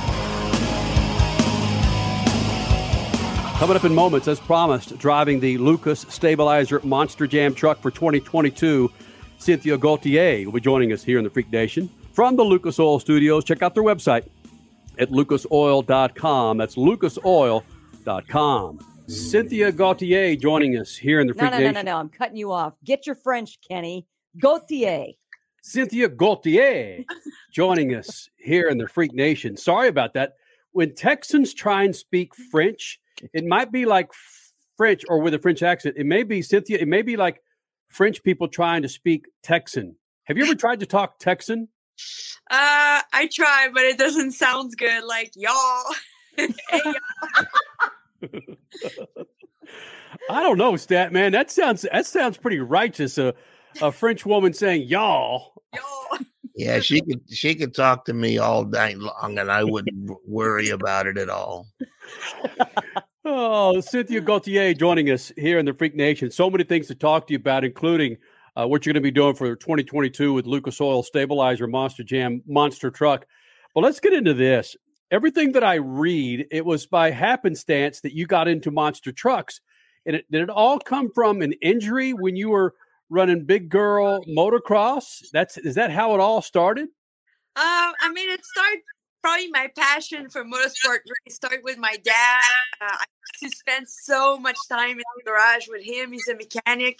Coming up in moments, as promised, driving the Lucas Stabilizer Monster Jam truck for 2022, Cynthia Gauthier will be joining us here in the Freak Nation from the Lucas Oil Studios. Check out their website at lucasoil.com. That's lucasoil.com. Cynthia Gauthier joining us here in the No, Freak no, no, Nation. no, no. I'm cutting you off. Get your French, Kenny. Gauthier. Cynthia Gauthier joining us here in the Freak Nation. Sorry about that. When Texans try and speak French, it might be like French or with a French accent. It may be Cynthia. It may be like French people trying to speak Texan. Have you ever tried to talk Texan? Uh, I try, but it doesn't sound good. Like y'all. Hey, y'all. I don't know, stat man. That sounds that sounds pretty righteous. A a French woman saying y'all. Yeah, she could she could talk to me all night long, and I wouldn't worry about it at all. Oh, Cynthia Gauthier joining us here in the Freak Nation. So many things to talk to you about, including uh, what you're going to be doing for 2022 with Lucas Oil Stabilizer Monster Jam Monster Truck. But let's get into this. Everything that I read, it was by happenstance that you got into monster trucks. And it, did it all come from an injury when you were running big girl motocross? That's is that how it all started? Um, I mean, it started probably my passion for motorsport really started with my dad. Uh, I used to spend so much time in the garage with him. He's a mechanic,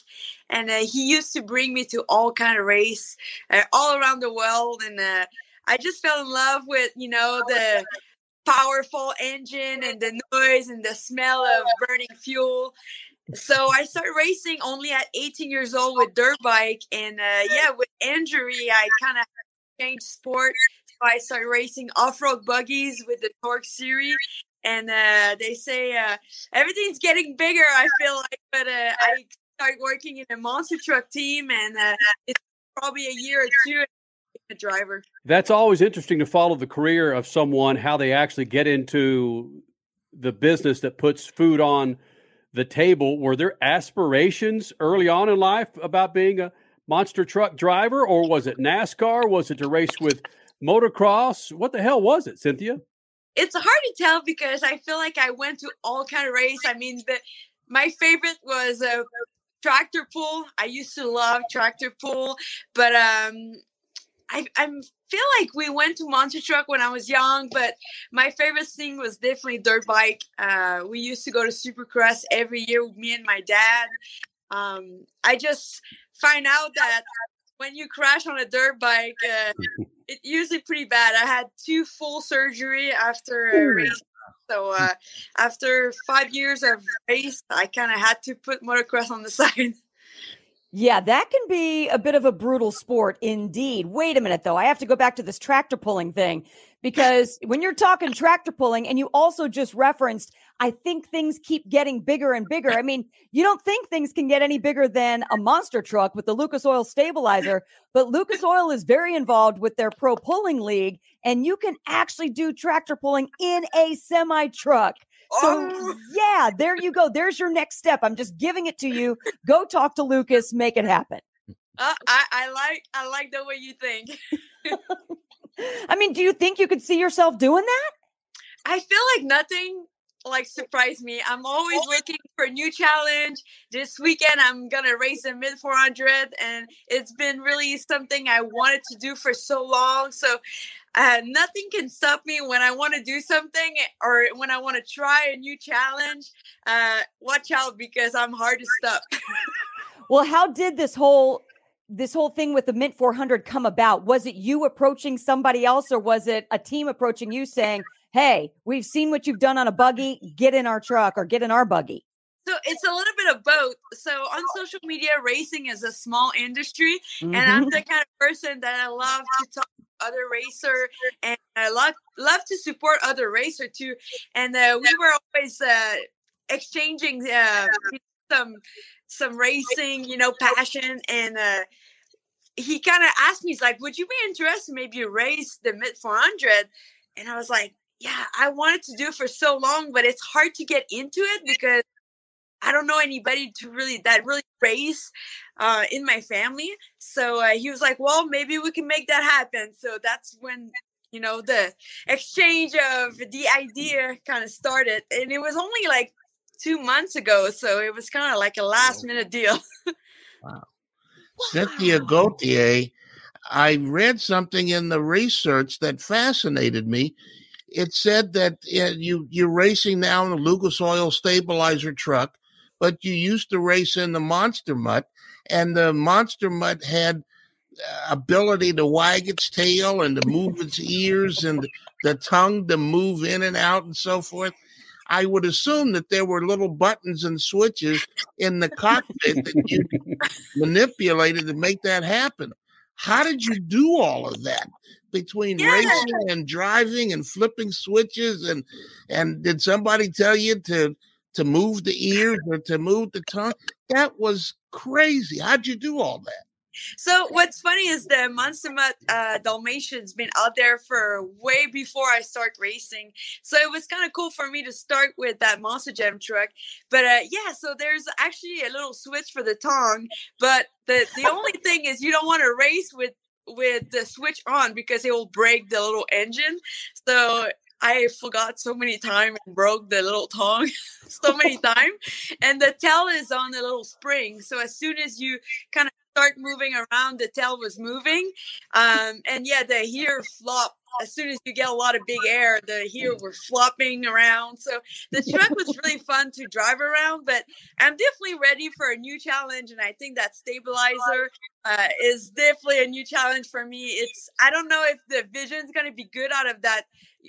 and uh, he used to bring me to all kind of race uh, all around the world. And uh, I just fell in love with you know the powerful engine and the noise and the smell of burning fuel. So I started racing only at 18 years old with dirt bike, and uh, yeah, with injury, I kind of changed sport. I started racing off-road buggies with the Torque series, and uh, they say uh, everything's getting bigger. I feel like, but uh, I started working in a monster truck team, and uh, it's probably a year or two. A driver. That's always interesting to follow the career of someone, how they actually get into the business that puts food on the table. Were there aspirations early on in life about being a monster truck driver, or was it NASCAR? Was it to race with motocross? What the hell was it, Cynthia? it's hard to tell because I feel like I went to all kind of race. I mean, the my favorite was a tractor pull. I used to love tractor pull, but um, I I feel like we went to monster truck when I was young. But my favorite thing was definitely dirt bike. Uh, we used to go to Supercross every year with me and my dad. Um, I just find out that when you crash on a dirt bike, uh, it's usually pretty bad. I had two full surgery after a race. So uh, after five years of race, I kind of had to put motocross on the side. Yeah, that can be a bit of a brutal sport indeed. Wait a minute, though. I have to go back to this tractor pulling thing because when you're talking tractor pulling, and you also just referenced, I think things keep getting bigger and bigger. I mean, you don't think things can get any bigger than a monster truck with the Lucas Oil stabilizer, but Lucas Oil is very involved with their pro pulling league, and you can actually do tractor pulling in a semi truck. So Oh. yeah, there you go. There's your next step. I'm just giving it to you. Go talk to Lucas, make it happen. Uh, I, I like I like the way you think. I mean, do you think you could see yourself doing that? I feel like nothing like surprised me. I'm always looking for a new challenge. This weekend I'm gonna race a Mint 400, and it's been really something I wanted to do for so long. So uh, nothing can stop me when I want to do something or when I want to try a new challenge. Uh, watch out because I'm hard to stop. Well, how did this whole this whole thing with the Mint 400 come about? Was it you approaching somebody else, or was it a team approaching you saying, "Hey, we've seen what you've done on a buggy. Get in our truck or get in our buggy"? So it's a little bit of both. So on social media, racing is a small industry, and I'm Mhm. the kind of person that I love to talk to other racer, and I love love to support other racer too. And uh, we were always uh, exchanging uh, some some racing, you know, passion, and uh, he kind of asked me, he's like, "Would you be interested? Maybe race the Mint 400?" And I was like, "Yeah, I wanted to do it for so long, but it's hard to get into it because." I don't know anybody to really that really race uh, in my family. So uh, he was like, "Well, maybe we can make that happen." So that's when you know the exchange of the idea kind of started, and it was only like two months ago, so it was kind of like a last minute deal. wow. Cynthia Gauthier, I read something in the research that fascinated me. It said that uh, you you're racing now in a Lucas Oil stabilizer truck, but you used to race in the Monster Mutt, and the Monster Mutt had uh, ability to wag its tail and to move its ears and the tongue to move in and out and so forth. I would assume that there were little buttons and switches in the cockpit that you manipulated to make that happen. How did you do all of that between racing and driving and flipping switches and and did somebody tell you to to move the ears or to move the tongue? That was crazy. How'd you do all that? So what's funny is the Monster Mutt uh, Dalmatian's been out there for way before I start racing. So it was kind of cool for me to start with that Monster Jam truck. But uh, yeah, so there's actually a little switch for the tongue. But the the only thing is you don't want to race with with the switch on because it will break the little engine. So I forgot so many times and broke the little tongue so many times. And the tail is on the little spring. So as soon as you kind of start moving around, the tail was moving. Um, and yeah, the here flop. As soon as you get a lot of big air, the here were flopping around. So the truck was really fun to drive around, but I'm definitely ready for a new challenge. And I think that stabilizer uh, is definitely a new challenge for me. It's I don't know if the vision's gonna be good out of that.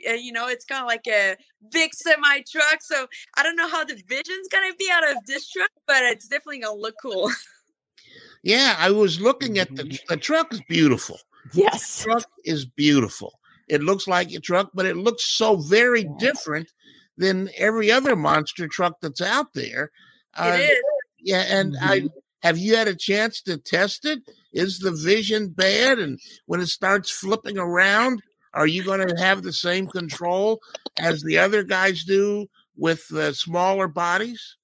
Uh, you know, it's kind of like a big semi truck, so I don't know how the vision's gonna be out of this truck, but it's definitely gonna look cool. Yeah, I was looking at the the truck is beautiful. Yes. The truck is beautiful. It looks like a truck, but it looks so very different than every other monster truck that's out there. Uh, it is. Yeah, and I have you had a chance to test it? Is the vision bad? And when it starts flipping around, are you going to have the same control as the other guys do with the smaller bodies?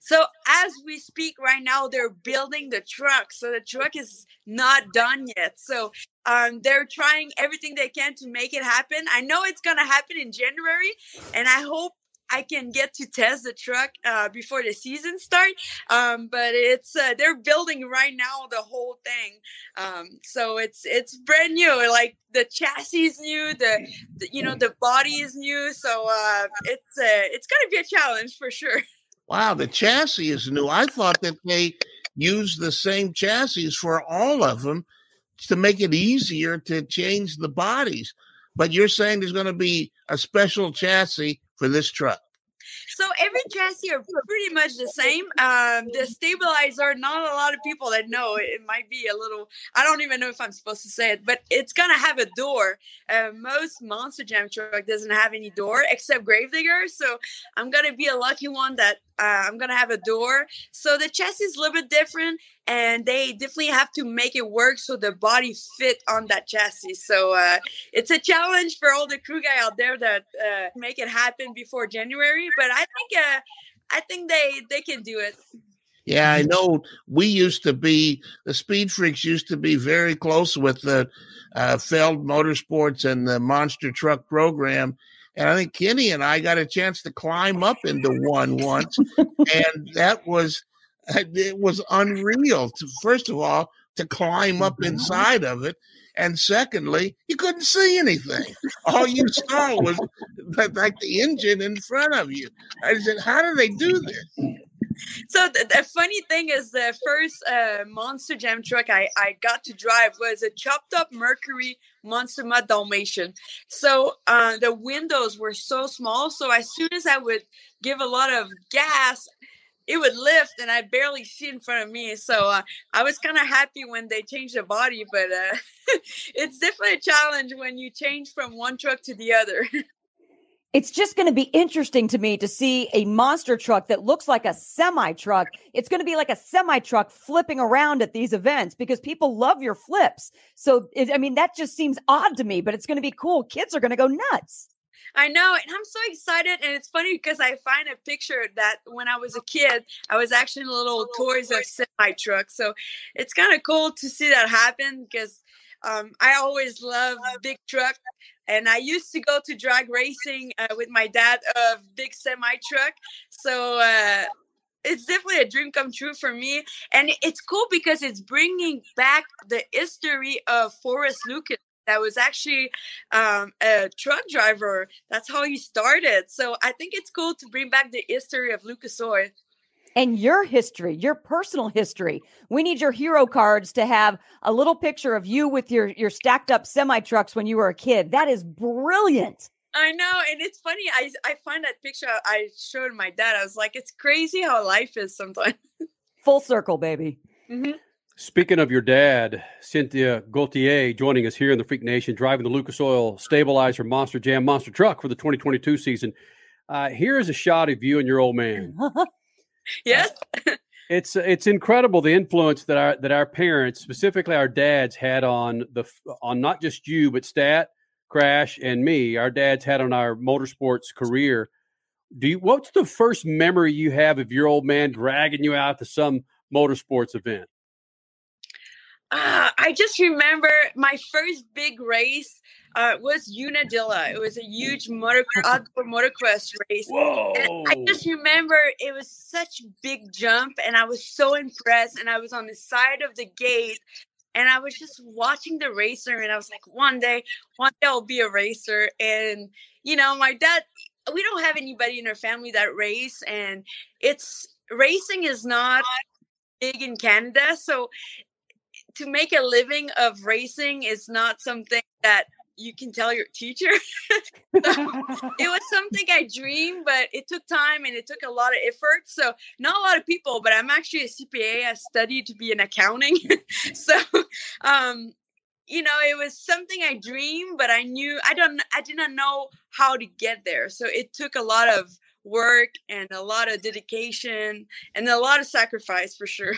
So as we speak right now, they're building the truck. So the truck is not done yet. So um, they're trying everything they can to make it happen. I know it's gonna happen in January, and I hope I can get to test the truck uh, before the season start. Um, but it's uh, they're building right now the whole thing. Um, so it's it's brand new. Like the chassis is new. The, the you know the body is new. So uh, it's uh, it's gonna be a challenge for sure. Wow, the chassis is new. I thought that they used the same chassis for all of them to make it easier to change the bodies. But you're saying there's going to be a special chassis for this truck? So every chassis are pretty much the same. Um, the stabilizer, not a lot of people that know it, might be a little. I don't even know if I'm supposed to say it, but it's gonna have a door. Uh, most Monster Jam truck doesn't have any door except Gravedigger, so I'm gonna be a lucky one that uh, I'm gonna have a door. So the chassis is a little bit different, and they definitely have to make it work so the body fit on that chassis. So uh, it's a challenge for all the crew guy out there that uh, make it happen before January. But I think uh, I think they they can do it. Yeah, I know. We used to be the Speed Freaks used to be very close with the uh, Feld Motorsports and the Monster Truck program. And I think Kenny and I got a chance to climb up into one once, and that was it was unreal. To, first of all, to climb up mm-hmm. inside of it, and secondly, you couldn't see anything. All you saw was like the engine in front of you. I said, "How do they do this?" So the, the funny thing is, the first uh, Monster Jam truck I, I got to drive was a chopped up Mercury Monster Mutt Dalmatian. So uh, the windows were so small. So as soon as I would give a lot of gas, it would lift and I barely see in front of me. So uh, I was kind of happy when they changed the body, but uh, it's definitely a challenge when you change from one truck to the other. It's just going to be interesting to me to see a monster truck that looks like a semi truck. It's going to be like a semi truck flipping around at these events because people love your flips. So, it, I mean, that just seems odd to me, but it's going to be cool. Kids are going to go nuts. I know, and I'm so excited. And it's funny because I find a picture that when I was a kid, I was actually a little Toys R semi truck. So it's kind of cool to see that happen because um, I always love big truck, and I used to go to drag racing uh, with my dad of big semi truck. So uh, it's definitely a dream come true for me, and it's cool because it's bringing back the history of Forrest Lucas. That was actually um, a truck driver. That's how he started. So I think it's cool to bring back the history of Lucas Oil and your history, your personal history. We need your hero cards to have a little picture of you with your your stacked up semi trucks when you were a kid. That is brilliant. I know, and it's funny. I I find that picture I showed my dad. I was like, it's crazy how life is sometimes. Full circle, baby. Mm-hmm. Speaking of your dad, Cynthia Gauthier joining us here in the Freak Nation, driving the Lucas Oil Stabilizer Monster Jam Monster Truck for the 2022 season. Uh, here is a shot of you and your old man. yes. it's it's incredible the influence that our that our parents, specifically our dads, had on the on not just you but Stat, Crash, and me. Our dads had on our motorsports career. Do you? What's the first memory you have of your old man dragging you out to some motorsports event? Uh, I just remember my first big race uh, was Unadilla. It was a huge motor outdoor motocross race. Whoa! And I just remember it was such a big jump, and I was so impressed. And I was on the side of the gate, and I was just watching the racer, and I was like, one day, one day I'll be a racer. And you know, my dad, we don't have anybody in our family that race, and it's racing is not big in Canada, so to make a living of racing is not something that you can tell your teacher. it was something I dreamed, but it took time and it took a lot of effort. So not a lot of people, but I'm actually a CPA. I studied to be an accounting. so um you know, it was something I dreamed, but I knew I don't I did not know how to get there. So it took a lot of work and a lot of dedication and a lot of sacrifice for sure.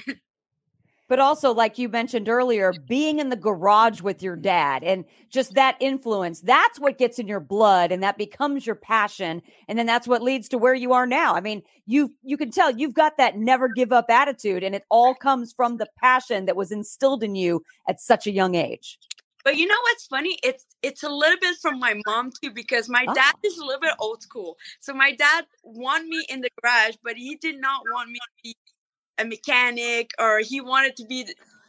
But also like you mentioned earlier being in the garage with your mm-hmm. dad and just that influence that's what gets in your blood and that becomes your passion and then that's what leads to where you are now i mean you you can tell you've got that never give up attitude and it all comes from the passion that was instilled in you at such a young age but you know what's funny? It's it's a little bit from my mom too because my Oh. dad is a little bit old school. So my dad wanted me in the garage, but he did not want me to be a mechanic or he wanted to be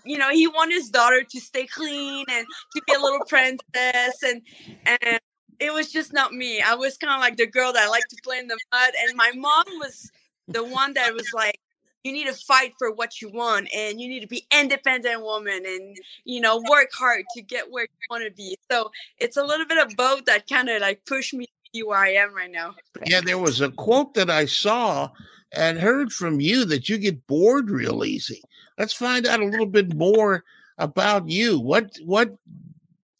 you know, he wanted his daughter to stay clean and to be a little princess and and it was just not me. I was kind of like the girl that liked to play in the mud and my mom was the one that was like you need to fight for what you want and you need to be independent woman and you know work hard to get where you want to be so it's a little bit of both that kind of like push me to be where I am right now. Yeah, there was a quote that I saw and heard from you that you get bored real easy. Let's find out a little bit more about you. What what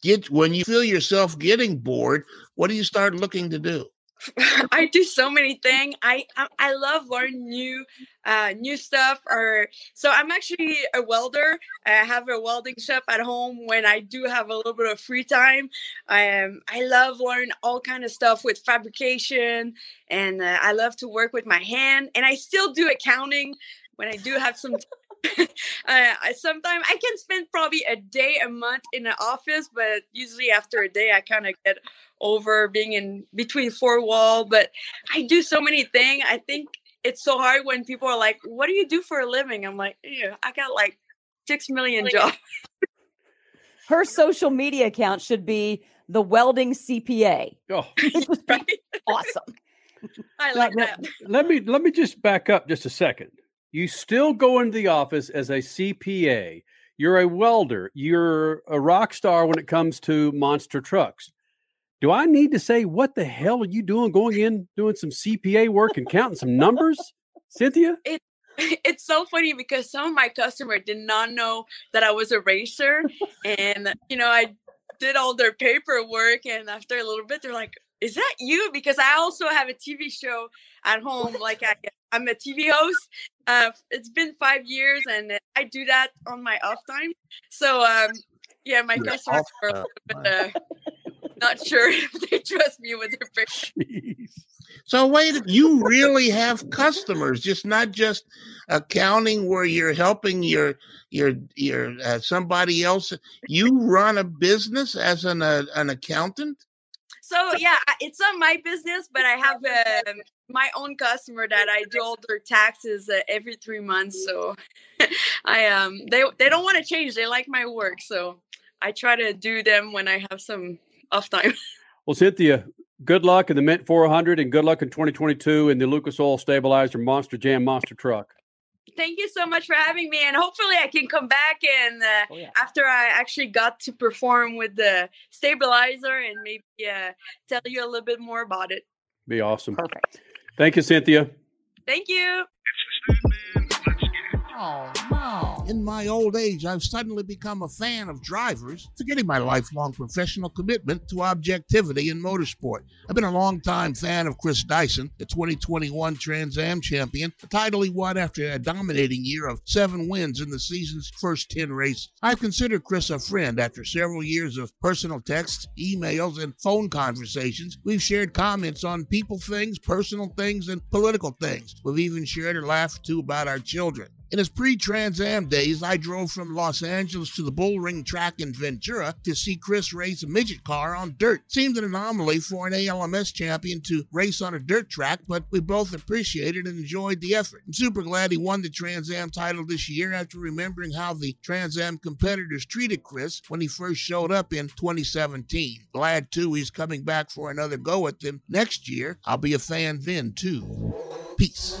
get when you feel yourself getting bored, what do you start looking to do? I do so many things. I, I I love learning new uh new stuff or so I'm actually a welder. I have a welding shop at home when I do have a little bit of free time. I um I love learn all kind of stuff with fabrication and uh, I love to work with my hand and I still do accounting when I do have some uh, I sometimes I can spend probably a day a month in the office, but usually after a day I kind of get over being in between four wall. But I do so many things. I think it's so hard when people are like, "What do you do for a living?" I'm like, "Yeah, I got like six million jobs." Her social media account should be the welding CPA. Oh, awesome. I like let- that. Let me let me just back up just a second. You still go into the office as a CPA. You're a welder. You're a rock star when it comes to monster trucks. Do I need to say what the hell are you doing going in doing some CPA work and counting some numbers, Cynthia? it it's so funny because some of my customers did not know that I was a racer, and you know I did all their paperwork, and after a little bit, they're like, "Is that you?" Because I also have a TV show at home, like I, I'm a TV host. Uh, it's been five years, and I do that on my off time. So um, yeah, my Your customers off are a little bit uh, not sure if they trust me with their paper. So wait, you really have customers, just not just accounting where you're helping your your your uh, somebody else. You run a business as an uh, an accountant. So yeah, it's not my business, but I have um my own customer that I do all their taxes uh, every three months. So I um they they don't want to change. They like my work, so I try to do them when I have some off time. Well, Cynthia, good luck in the Mint 400 and good luck in 2022 in the Lucas Oil Stabilizer Monster Jam Monster Truck. Thank you so much for having me, and hopefully I can come back and uh, after I actually got to perform with the stabilizer and maybe uh, tell you a little bit more about it. Be awesome. Perfect. Thank you, Cynthia. Thank you. Oh no! In my old age, I've suddenly become a fan of drivers, forgetting my lifelong professional commitment to objectivity in motorsport. I've been a long-time fan of Chris Dyson, the 2021 Trans Am champion, a title he won after a dominating year of seven wins in the season's first 10 races. I've considered Chris a friend after several years of personal texts, emails, and phone conversations. We've shared comments on people things, personal things, and political things. We've even shared a laugh or two about our children. In his pre Trans Am days, I drove from Los Angeles to the Bullring track in Ventura to see Chris race a midget car on dirt. Seemed an anomaly for an ALMS champion to race on a dirt track, but we both appreciated and enjoyed the effort. I'm super glad he won the Trans Am title this year after remembering how the Trans Am competitors treated Chris when he first showed up in 2017. Glad too he's coming back for another go at them next year. I'll be a fan then too. Peace.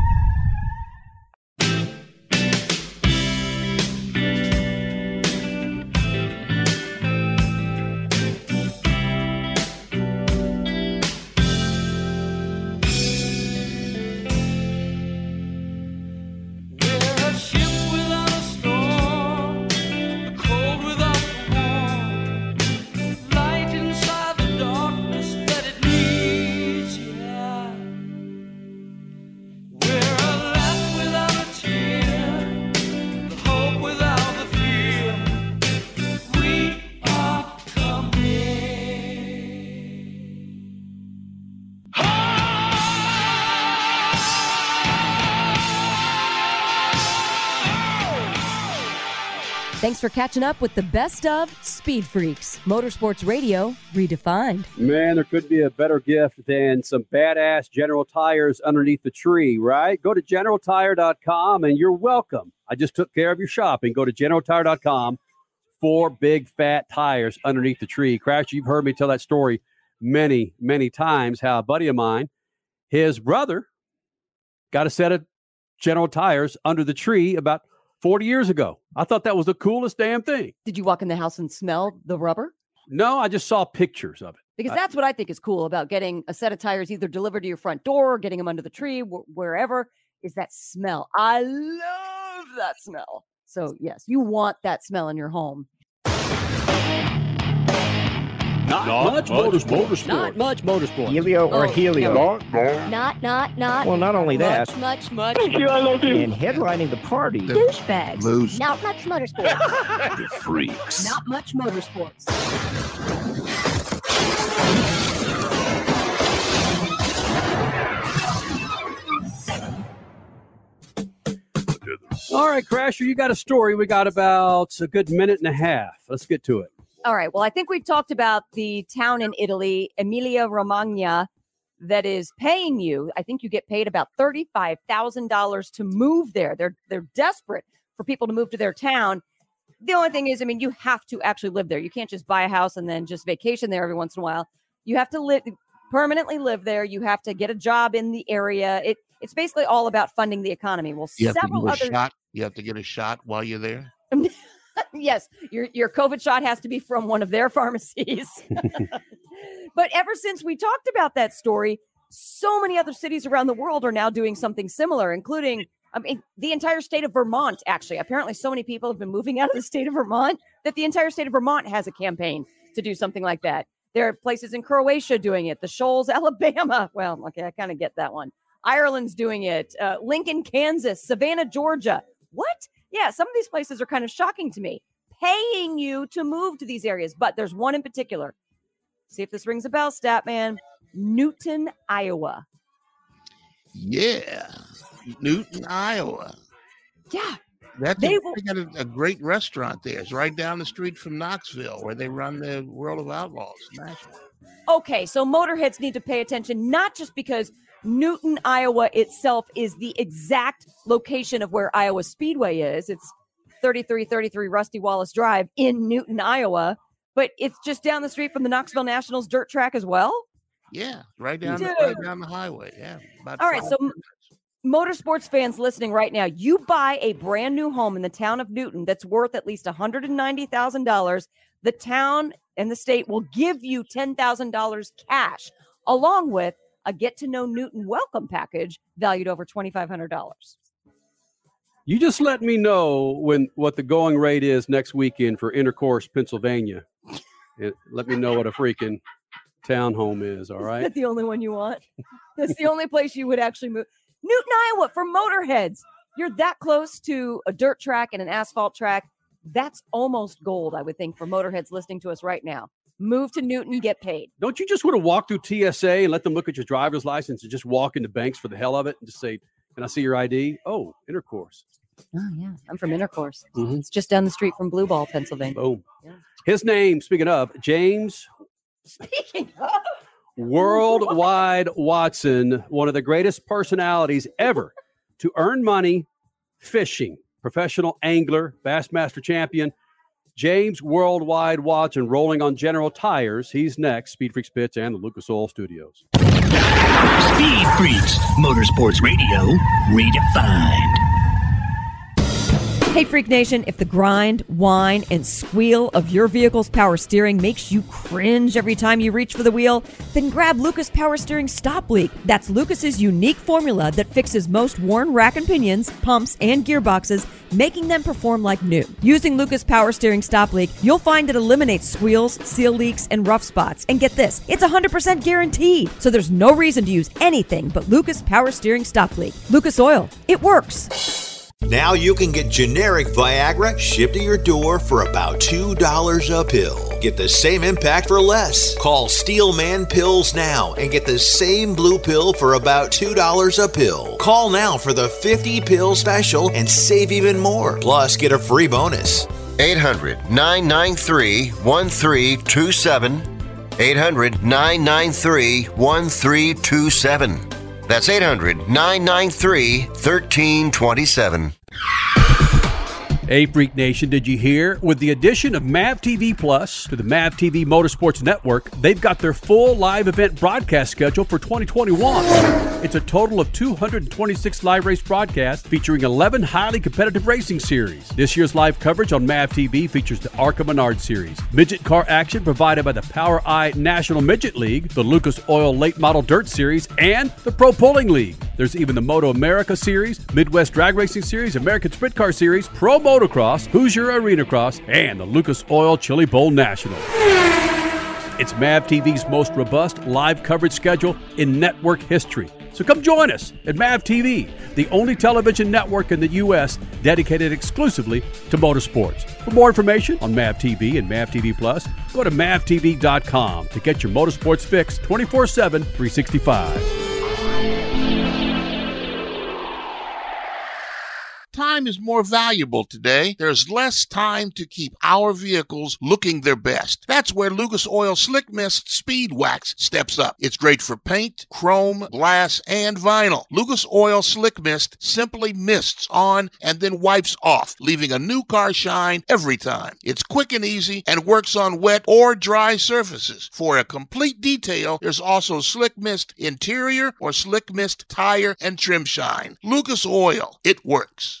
Thanks for catching up with the best of Speed Freaks, Motorsports Radio redefined. Man, there could be a better gift than some badass General Tires underneath the tree, right? Go to generaltire.com and you're welcome. I just took care of your shopping. Go to generaltire.com for big fat tires underneath the tree. Crash, you've heard me tell that story many, many times how a buddy of mine, his brother, got a set of General Tires under the tree about 40 years ago. I thought that was the coolest damn thing. Did you walk in the house and smell the rubber? No, I just saw pictures of it. Because I- that's what I think is cool about getting a set of tires either delivered to your front door or getting them under the tree, wh- wherever, is that smell. I love that smell. So, yes, you want that smell in your home. Not, much, motorsport. Not much motorsport. Helio or Oh, Helio? Not, not, not. Well, not only that. Much, much, much. Thank you, I love you. And headlining the party. Douchebags. Lose. Not much motorsports. The freaks. Not much motorsports. All right, Crasher, you got a story. We got about a good minute and a half. Let's get to it. All right. Well, I think we've talked about the town in Italy, Emilia Romagna, that is paying you. I think you get paid about thirty-five thousand dollars to move there. They're they're desperate for people to move to their town. The only thing is, I mean, you have to actually live there. You can't just buy a house and then just vacation there every once in a while. You have to live permanently live there. You have to get a job in the area. It it's basically all about funding the economy. Well, You have to several get a other shot. You have to get a shot while you're there. yes, your your COVID shot has to be from one of their pharmacies. but ever since we talked about that story, so many other cities around the world are now doing something similar, including I mean the entire state of Vermont. Actually, apparently, so many people have been moving out of the state of Vermont that the entire state of Vermont has a campaign to do something like that. There are places in Croatia doing it. The Shoals, Alabama. Well, okay, I kind of get that one. Ireland's doing it. Uh, Lincoln, Kansas. Savannah, Georgia. What? Yeah, some of these places are kind of shocking to me, paying you to move to these areas. But there's one in particular. See if this rings a bell, Statman. Newton, Iowa. Yeah, Newton, Iowa. Yeah, That's They a, they got a, a great restaurant there. It's right down the street from Knoxville, where they run the World of Outlaws national. Okay, so motorheads need to pay attention, not just because Newton, Iowa itself is the exact location of where Iowa Speedway is. It's 3333 Rusty Wallace Drive in Newton, Iowa, but it's just down the street from the Knoxville Nationals dirt track as well. Yeah, right down, the, right down the highway. Yeah. All right, so m- motorsports fans listening right now, you buy a brand new home in the town of Newton that's worth at least $190,000. The town and the state will give you $10,000 cash along with a get to know Newton welcome package valued over $2,500. You just let me know when what the going rate is next weekend for Intercourse, Pennsylvania. And let me know what a freaking townhome is. All Is right. that the only one you want? That's the only place you would actually move. Newton, Iowa for motorheads. You're that close to a dirt track and an asphalt track. That's almost gold, I would think, for motorheads listening to us right now. Move to Newton, get paid. Don't you just want to walk through TSA and let them look at your driver's license and just walk into banks for the hell of it and just say, "Can I see your ID?" Oh, Intercourse. Oh, yeah. I'm from Intercourse. Mhm. It's just down the street from Blue Ball, Pennsylvania. Boom. His name, speaking of James Speaking of, Worldwide Watson, one of the greatest personalities ever to earn money fishing, professional angler, Bassmaster champion. James Worldwide Watson rolling on General Tires. He's next. Speed Freaks Pits and the Lucas Oil Studios. Speed Freaks, Motorsports Radio, redefined. Hey, Freak Nation, if the grind, whine, and squeal of your vehicle's power steering makes you cringe every time you reach for the wheel, then grab Lucas Power Steering Stop Leak. That's Lucas's unique formula that fixes most worn rack and pinions, pumps, and gearboxes, making them perform like new. Using Lucas Power Steering Stop Leak, you'll find it eliminates squeals, seal leaks, and rough spots. And get this, it's 100% guaranteed. So there's no reason to use anything but Lucas Power Steering Stop Leak. Lucas Oil, it works. Now you can get generic Viagra shipped to your door for about $2 a pill. Get the same impact for less. Call Steelman Pills now and get the same blue pill for about $2 a pill. Call now for the 50 pill special and save even more. Plus, get a free bonus. 800 993 1327. 800 993 1327. That's 800 993 1327. Hey, Freak Nation, did you hear? With the addition of MAV TV Plus to the MAV TV Motorsports Network, they've got their full live event broadcast schedule for 2021. It's a total of 226 live race broadcasts featuring 11 highly competitive racing series. This year's live coverage on MAV TV features the ARCA Menard Series, midget car action provided by the POWRi National Midget League, the Lucas Oil Late Model Dirt Series, and the Pro Pulling League. There's even the Moto America Series, Midwest Drag Racing Series, American Sprint Car Series, Pro Motocross, Hoosier Arena Cross, and the Lucas Oil Chili Bowl National. It's MAV TV's most robust live coverage schedule in network history. So come join us at MAV TV, the only television network in the U.S. dedicated exclusively to motorsports. For more information on MAV TV and MAV TV Plus, go to mavtv.com to get your motorsports fix 24 7, 365. Time is more valuable today. There's less time to keep our vehicles looking their best. That's where Lucas Oil Slick Mist Speed Wax steps up. It's great for paint, chrome, glass, and vinyl. Lucas Oil Slick Mist simply mists on and then wipes off, leaving a new car shine every time. It's quick and easy and works on wet or dry surfaces. For a complete detail, there's also Slick Mist Interior or Slick Mist Tire and Trim Shine. Lucas Oil, it works.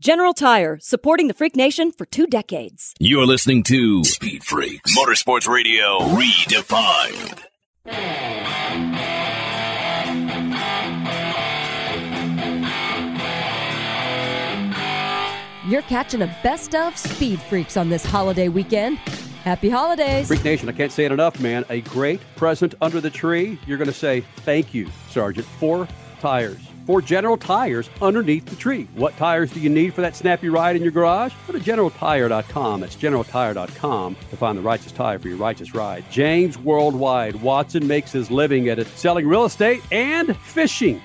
General Tire, supporting the Freak Nation for two decades. You're listening to Speed Freaks Motorsports Radio Redefined. You're catching a best of Speed Freaks on this holiday weekend. Happy holidays. Freak Nation, I can't say it enough, man. A great present under the tree. You're going to say thank you, Sergeant. Four tires. Four General tires underneath the tree. What tires do you need for that snappy ride in your garage? Go to generaltire.com. That's generaltire.com to find the righteous tire for your righteous ride. James Worldwide. Watson makes his living at it, selling real estate and fishing.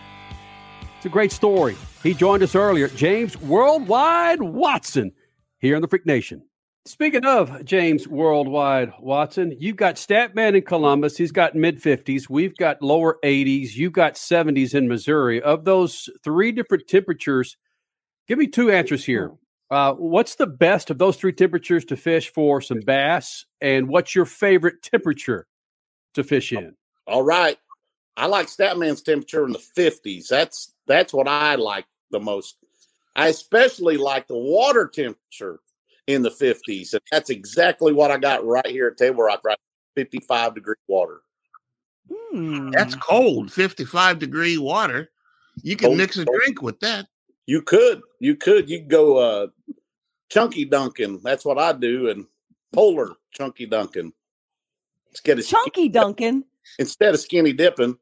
It's a great story. He joined us earlier. James Worldwide Watson here in the Freak Nation. Speaking of James Worldwide Watson, you've got Statman in Columbus. He's got mid 50s. We've got lower 80s. You've got 70s in Missouri. Of those three different temperatures, give me two answers here. Uh, what's the best of those three temperatures to fish for some bass? And what's your favorite temperature to fish in? All right. I like Statman's temperature in the 50s. That's that's what I like the most. I especially like the water temperature in the 50s. And that's exactly what I got right here at Table Rock, right? 55 degree water. That's cold, 55 degree water. You can Cold, mix a cold. drink with that. You could, you could, you could go uh chunky dunking. That's what I do, and polar chunky dunking. Instead of Chunky Duncan. instead of skinny dipping,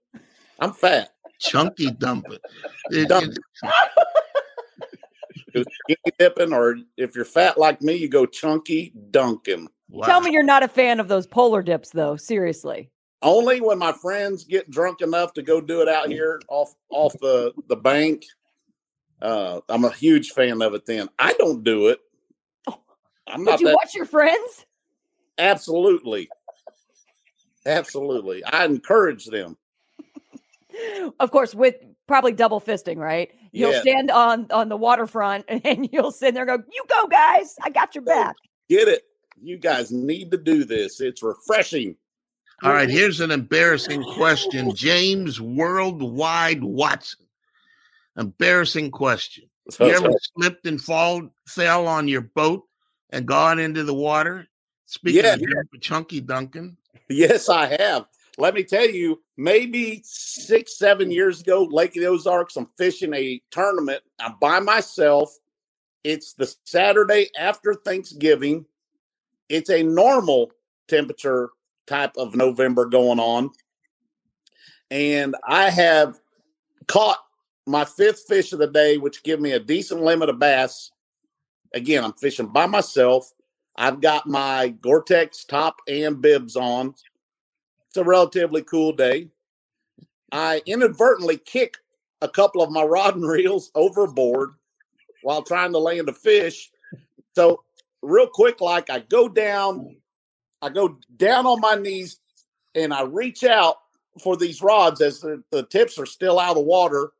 I'm fat. Chunky dumping. Dunk. Go skinny dipping, or if you're fat like me, you go chunky dunking. Tell me you're not a fan of those polar dips, though. Seriously. Only when my friends get drunk enough to go do it out here off off the the bank. Uh, I'm a huge fan of it. Then I don't do it. I'm But not you that. watch your friends? Absolutely, absolutely. I encourage them. Of course, with probably double fisting, right? You'll Yeah. stand on on the waterfront and you'll sit there and go, "You go, guys! I got your back." Get it? You guys need to do this. It's refreshing. All right, here's an embarrassing question. James Worldwide Watson. Embarrassing question. You ever slipped and fall, fell on your boat and gone into the water? Speaking Yeah. of jump- Chunky Duncan. Yes, I have. Let me tell you, maybe six, seven years ago, Lake of the Ozarks, I'm fishing a tournament. I'm by myself. It's the Saturday after Thanksgiving. It's a normal temperature type of November going on. And I have caught my fifth fish of the day, which give me a decent limit of bass. Again, I'm fishing by myself. I've got my Gore-Tex top and bibs on. It's a relatively cool day. I inadvertently kick a couple of my rod and reels overboard while trying to land a fish. So, real quick, like I go down, I go down on my knees and I reach out for these rods as the, the tips are still out of the water.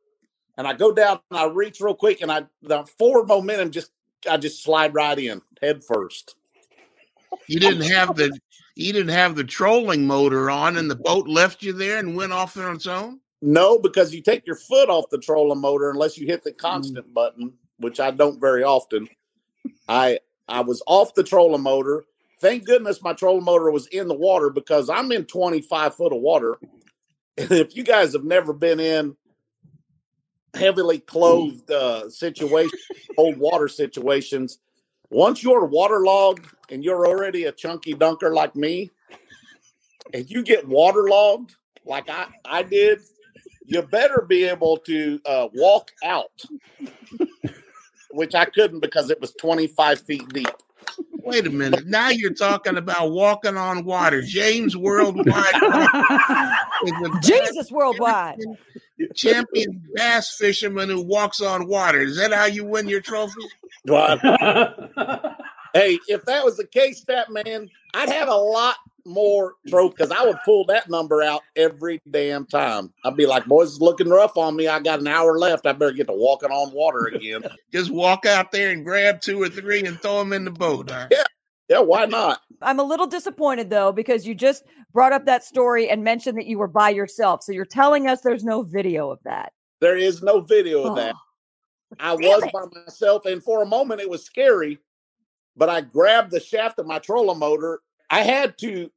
And I go down and I reach real quick and I, the forward momentum just, I just slide right in head first. You didn't have the you didn't have the trolling motor on, and the boat left you there and went off on its own. No, because you take your foot off the trolling motor unless you hit the constant button, which I don't very often. I I was off the trolling motor. Thank goodness my trolling motor was in the water because I'm in 25 foot of water. And if you guys have never been in heavily clothed uh, situations, cold water situations, once you're waterlogged and you're already a chunky dunker like me, and you get waterlogged like I, I did, you better be able to uh, walk out, which I couldn't because it was 25 feet deep. Wait a minute. Now you're talking about walking on water. James Worldwide Jesus worldwide. Champion bass fisherman who walks on water. Is that how you win your trophy? But, hey, if that was the case, that man, I'd have a lot more trophy because I would pull that number out every damn time. I'd be like, boys, it's looking rough on me. I got an hour left. I better get to walking on water again. Just walk out there and grab two or three and throw them in the boat. Huh? Yeah. Yeah, why not? I'm a little disappointed though because you just brought up that story and mentioned that you were by yourself. So you're telling us there's no video of that. There is no video of that. Oh, I was it. by myself, and for a moment it was scary, but I grabbed the shaft of my trolling motor. I had to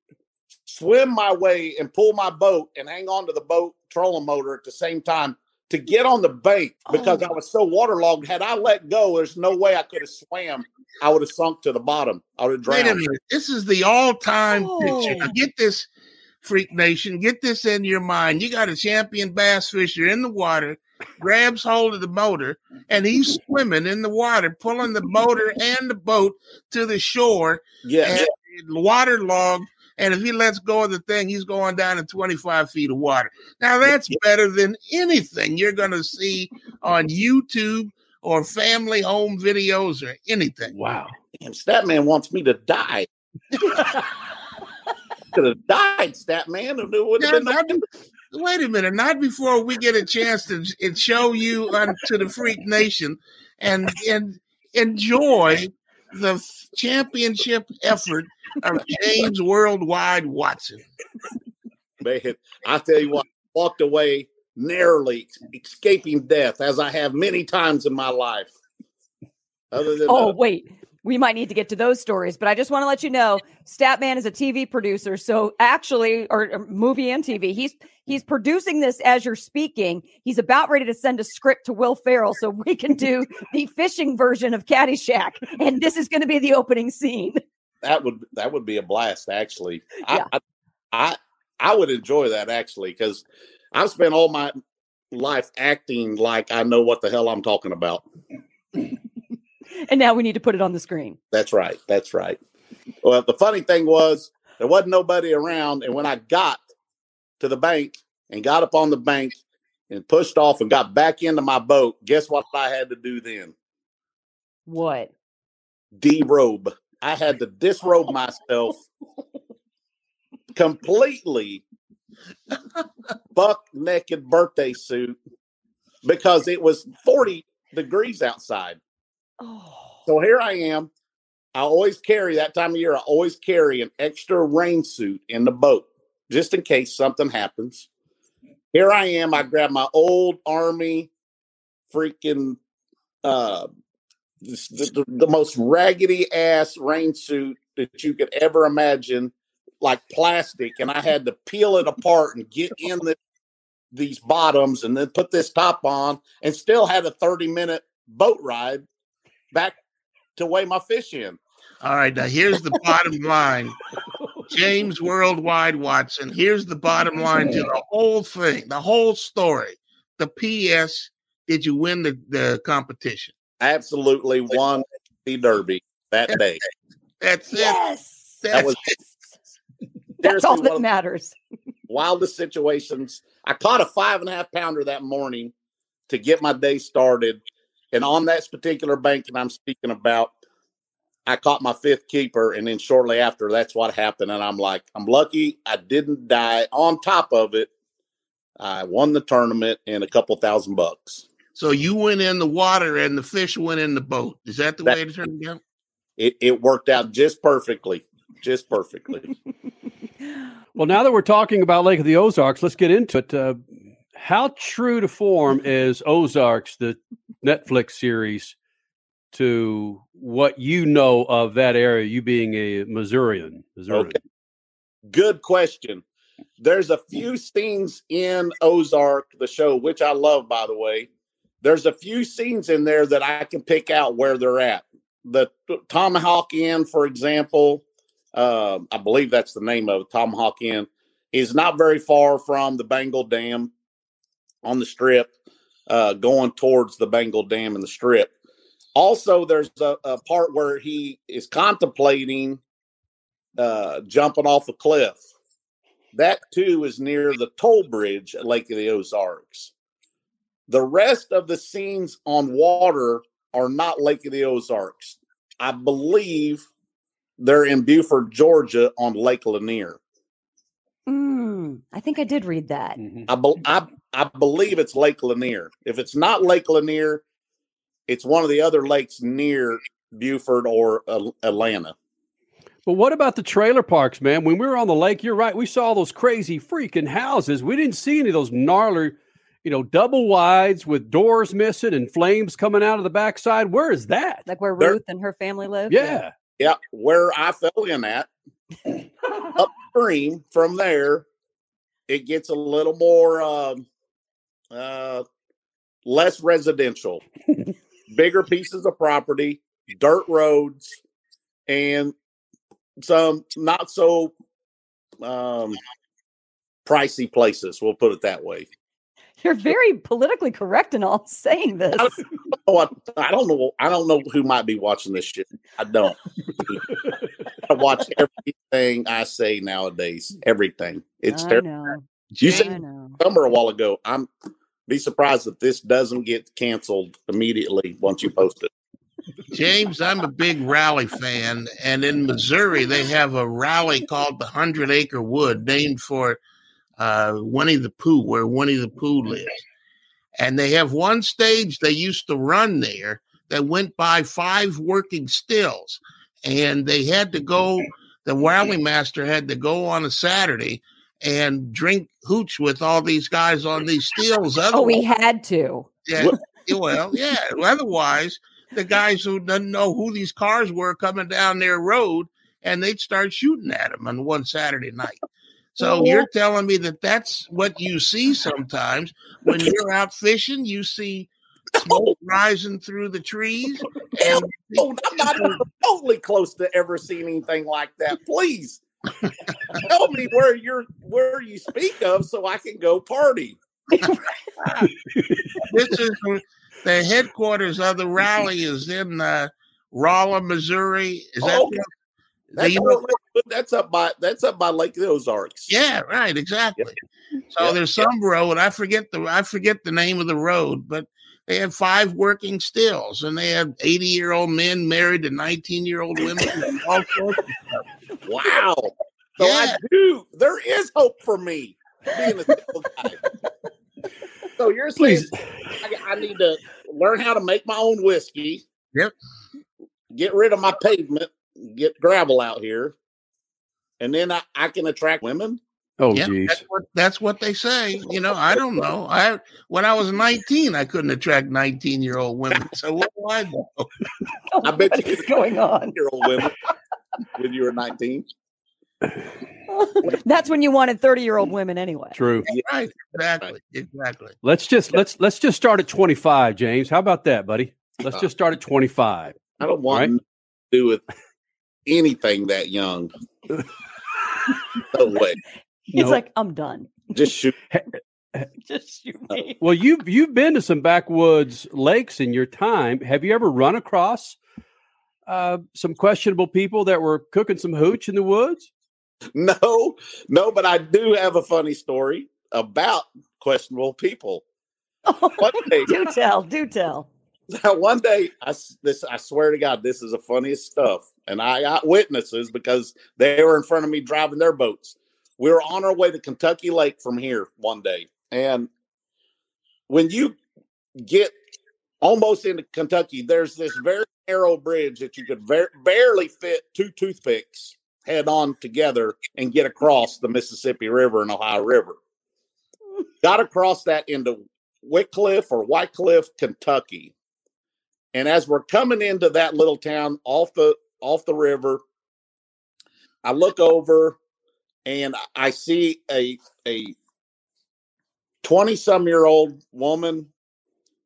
swim my way and pull my boat and hang on to the boat trolling motor at the same time to get on the bank because oh. I was so waterlogged. Had I let go, there's no way I could have swam. I would have sunk to the bottom. I would have Wait a drowned. minute. This is the all-time picture. Oh. Now get this, Freak Nation. Get this in your mind. You got a champion bass fisher in the water, grabs hold of the motor, and he's swimming in the water, pulling the motor and the boat to the shore. Yeah. And waterlogged. And if he lets go of the thing, he's going down in 25 feet of water. Now that's better than anything you're going to see on YouTube or family home videos or anything. Wow. Damn, Statman wants me to die. Could have died, Statman. It would have Now, been not- wait a minute, not before we get a chance to show you on to the Freak Nation and and enjoy the championship effort of James Worldwide Watson. Man, I tell you what, walked away narrowly escaping death, as I have many times in my life. Other than Oh, uh, wait. We might need to get to those stories, but I just want to let you know Statman is a TV producer. So actually, or, or movie and TV, he's he's producing this as you're speaking. He's about ready to send a script to Will Ferrell so we can do the fishing version of Caddyshack. And this is going to be the opening scene. that would that would be a blast. Actually, I, I I I would enjoy that actually because I've spent all my life acting like I know what the hell I'm talking about. And now we need to put it on the screen. That's right. That's right. Well, the funny thing was there wasn't nobody around, and when I got to the bank and got up on the bank and pushed off and got back into my boat, guess what I had to do then? What? Derobe. I had to disrobe myself completely, buck naked birthday suit because it was 40 degrees outside. So here I am. I always carry that time of year, I always carry an extra rain suit in the boat just in case something happens. Here I am. I grab my old army freaking uh the, the, the most raggedy ass rain suit that you could ever imagine, like plastic, and I had to peel it apart and get in the these bottoms and then put this top on and still had a 30 minute boat ride back to weigh my fish in. All right, now here's the bottom line. James Worldwide Watson. Here's the bottom line to the whole thing, the whole story. The PS, did you win the, the competition? Absolutely won the derby that day. That's it. Yes. That was That's all seriously that matters. wildest situations. I caught a five and a half pounder that morning to get my day started. And on that particular bank that I'm speaking about, I caught my fifth keeper. And then shortly after, that's what happened. And I'm like, I'm lucky I didn't die. On top of it, I won the tournament and a couple thousand bucks. So you went in the water and the fish went in the boat. Is that the That- way it turned out? It, it worked out just perfectly. Just perfectly. Well, now that we're talking about Lake of the Ozarks, let's get into it. Uh, how true to form is Ozarks, the Netflix series, to what you know of that area? You being a Missourian, Missourian. Okay. Good question. There's a few scenes in Ozark, the show, which I love, by the way. There's a few scenes in there that I can pick out where they're at. The Tomahawk Inn, for example, uh, I believe that's the name of it, Tomahawk Inn, is not very far from the Bagnell Dam on the strip, uh, going towards the Bagnell Dam and the strip. Also, there's a, a part where he is contemplating uh, jumping off a cliff. That too is near the toll bridge at Lake of the Ozarks. The rest of the scenes on water are not Lake of the Ozarks. I believe they're in Buford, Georgia on Lake Lanier. Mm, I think I did read that. I, be- I, I believe it's Lake Lanier. If it's not Lake Lanier, it's one of the other lakes near Buford or uh, Atlanta. But what about the trailer parks, man? When we were on the lake, you're right. We saw those crazy freaking houses. We didn't see any of those gnarly, you know, double wides with doors missing and flames coming out of the backside. Where is that? Like where There- Ruth and her family live. Yeah. Yeah, where I fell in at upstream from there, it gets a little more um, uh, less residential, bigger pieces of property, dirt roads, and some not so um, pricey places. We'll put it that way. You're very politically correct in all saying this. I, I don't know. I don't know who might be watching this shit. I don't. I watch everything I say nowadays. Everything. It's I terrible. know. You I said know. summer a while ago. I'm be surprised if this doesn't get canceled immediately once you post it. James, I'm a big rally fan, and in Missouri they have a rally called the Hundred Acre Wood, named for uh, Winnie the Pooh, where Winnie the Pooh lives. And they have one stage they used to run there that went by five working stills, and they had to go. The rally master had to go on a Saturday and drink hooch with all these guys on these stills. Oh, we had to. yeah, well, yeah. Otherwise, the guys who didn't know who these cars were coming down their road, and they'd start shooting at them on one Saturday night. So Yeah. you're telling me that that's what you see sometimes when you're out fishing. You see smoke rising through the trees, and Oh, I'm not even remotely close to ever seeing anything like that. Please tell me where you're where you speak of so I can go party. this is the headquarters of the rally is in uh, Rolla, Missouri. Is that? Oh, That's, you up, know- that's up by that's up by Lake Ozarks. Yeah, right, exactly. So Yeah, there's yeah. some road. I forget the I forget the name of the road, but they had five working stills, and they had 80 year old men married to 19 year old women. all sorts of stuff. Wow. So I do. There is hope for me being a single guy. So you're saying Please. I, I need to learn how to make my own whiskey. Yep. Get rid of my pavement. Get gravel out here, and then I, I can attract women. Oh, Yeah, geez. that's what that's what they say. You know, I don't know. I when I was 19, I couldn't attract 19 year old women. So what do I know? I bet What you is going on? year old women when you were 19. That's when you wanted 30 year old mm-hmm. women anyway. True. Right, exactly, exactly. Let's just let's let's just start at 25, James. How about that, buddy? Let's uh, just start at 25. I don't want Right. to do with anything that young. no way. He's No. like, I'm done. Just shoot. Just shoot me. Well, you've you've been to some backwoods lakes in your time. Have you ever run across uh, some questionable people that were cooking some hooch in the woods? no, no, but I do have a funny story about questionable people. One day, do tell, do tell. one day, I this I swear to God, this is the funniest stuff, and I got witnesses because they were in front of me driving their boats. We were on our way to Kentucky Lake from here one day, and when you get almost into Kentucky, there's this very narrow bridge that you could ver- barely fit two toothpicks head on together and get across the Mississippi River and Ohio River. Got across that into Wickliffe or Wickliffe, Kentucky. And as we're coming into that little town off the off the river, I look over and I see a a 20 some year old woman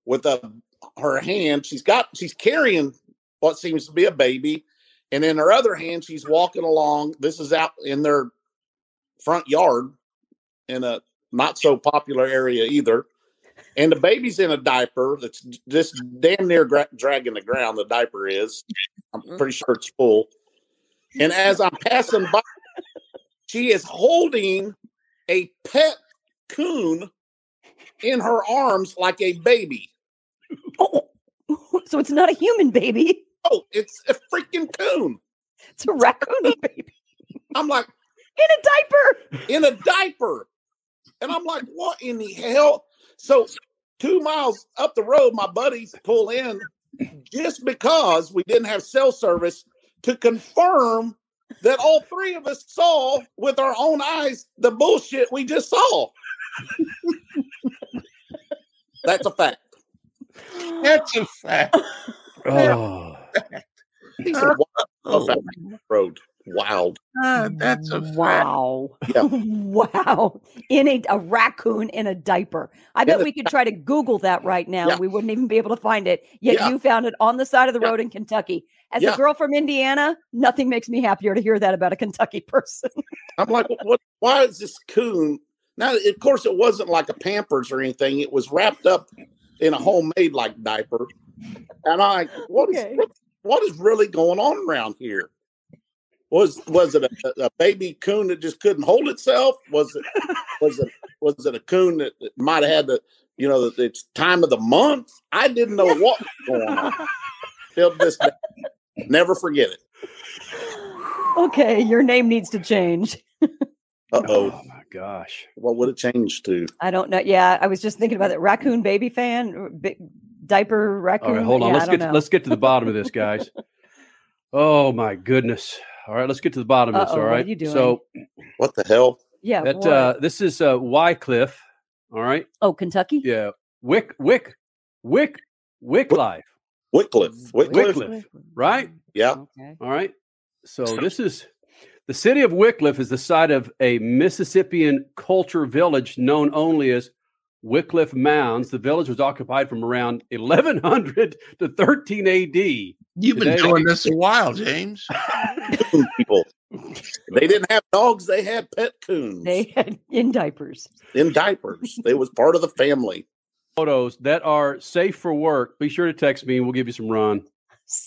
with a her hand she's got she's carrying what seems to be a baby. And in her other hand she's walking along this is out in their front yard in a not so popular area either and the baby's in a diaper that's just damn near gra- dragging the ground the diaper is i'm mm-hmm. pretty sure it's full and as i'm passing by she is holding a pet coon in her arms like a baby Oh, So it's not a human baby. Oh, it's a freaking coon. It's a raccoon baby. I'm like, in a diaper. In a diaper. And I'm like, what in the hell? So two miles up the road, my buddies pull in just because we didn't have cell service to confirm that all three of us saw with our own eyes the bullshit we just saw. That's a fact. That's a fact. Oh, These are wild stuff out on the road. Wild. Ah, that's a. Wow. Yeah. wow. In a, a raccoon in a diaper. I bet In a we could try to Google that right now. Yeah. We wouldn't even be able to find it. Yet Yeah. you found it on the side of the road in Kentucky. As a girl from Indiana, nothing makes me happier to hear that about a Kentucky person. I'm like, what? Why is this coon? Now, of course, it wasn't like a Pampers or anything. It was wrapped up in a homemade like diaper, and I, what is Okay. what, what is really going on around here? Was was it a, a baby coon that just couldn't hold itself? Was it was it was it a coon that, that might have had the you know the, it's time of the month? I didn't know what was going on. Till this day, never forget it. okay, your name needs to change. Uh oh. my gosh. What would it change to? I don't know. Yeah, I was just thinking about that raccoon baby fan, or diaper raccoon. All right, hold on. Yeah, let's get know. let's get to the bottom of this, guys. oh my goodness. All right, let's get to the bottom of this. Uh-oh, what are you doing? So what the hell? Yeah. that uh this is uh Wickliffe. All right. oh, Kentucky. Yeah. Wick Wick Wick Wickliffe. Wickliffe. Wickliffe. Wickliffe. Right? Yeah. Okay. All right. So this is the city of Wickliffe is the site of a Mississippian culture village known only as Wickliffe Mounds. The village was occupied from around 1100 to 13 AD. You've been Today- doing this a while, James. people. They didn't have dogs; they had pet coons They had in diapers. in diapers. They was part of the family. photos that are safe for work. Be sure to text me and we'll give you some run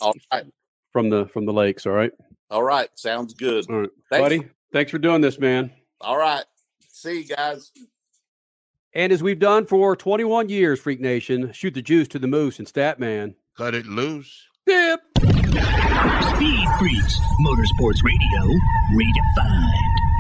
All right, from the from the lakes. All right. all right, sounds good. All right. Thanks. Buddy, thanks for doing this, man. All right, see you guys. And as we've done for 21 years, Freak Nation, shoot the juice to the moose and Statman. Cut it loose. Dip. Speed Freaks, Motorsports Radio, redefined.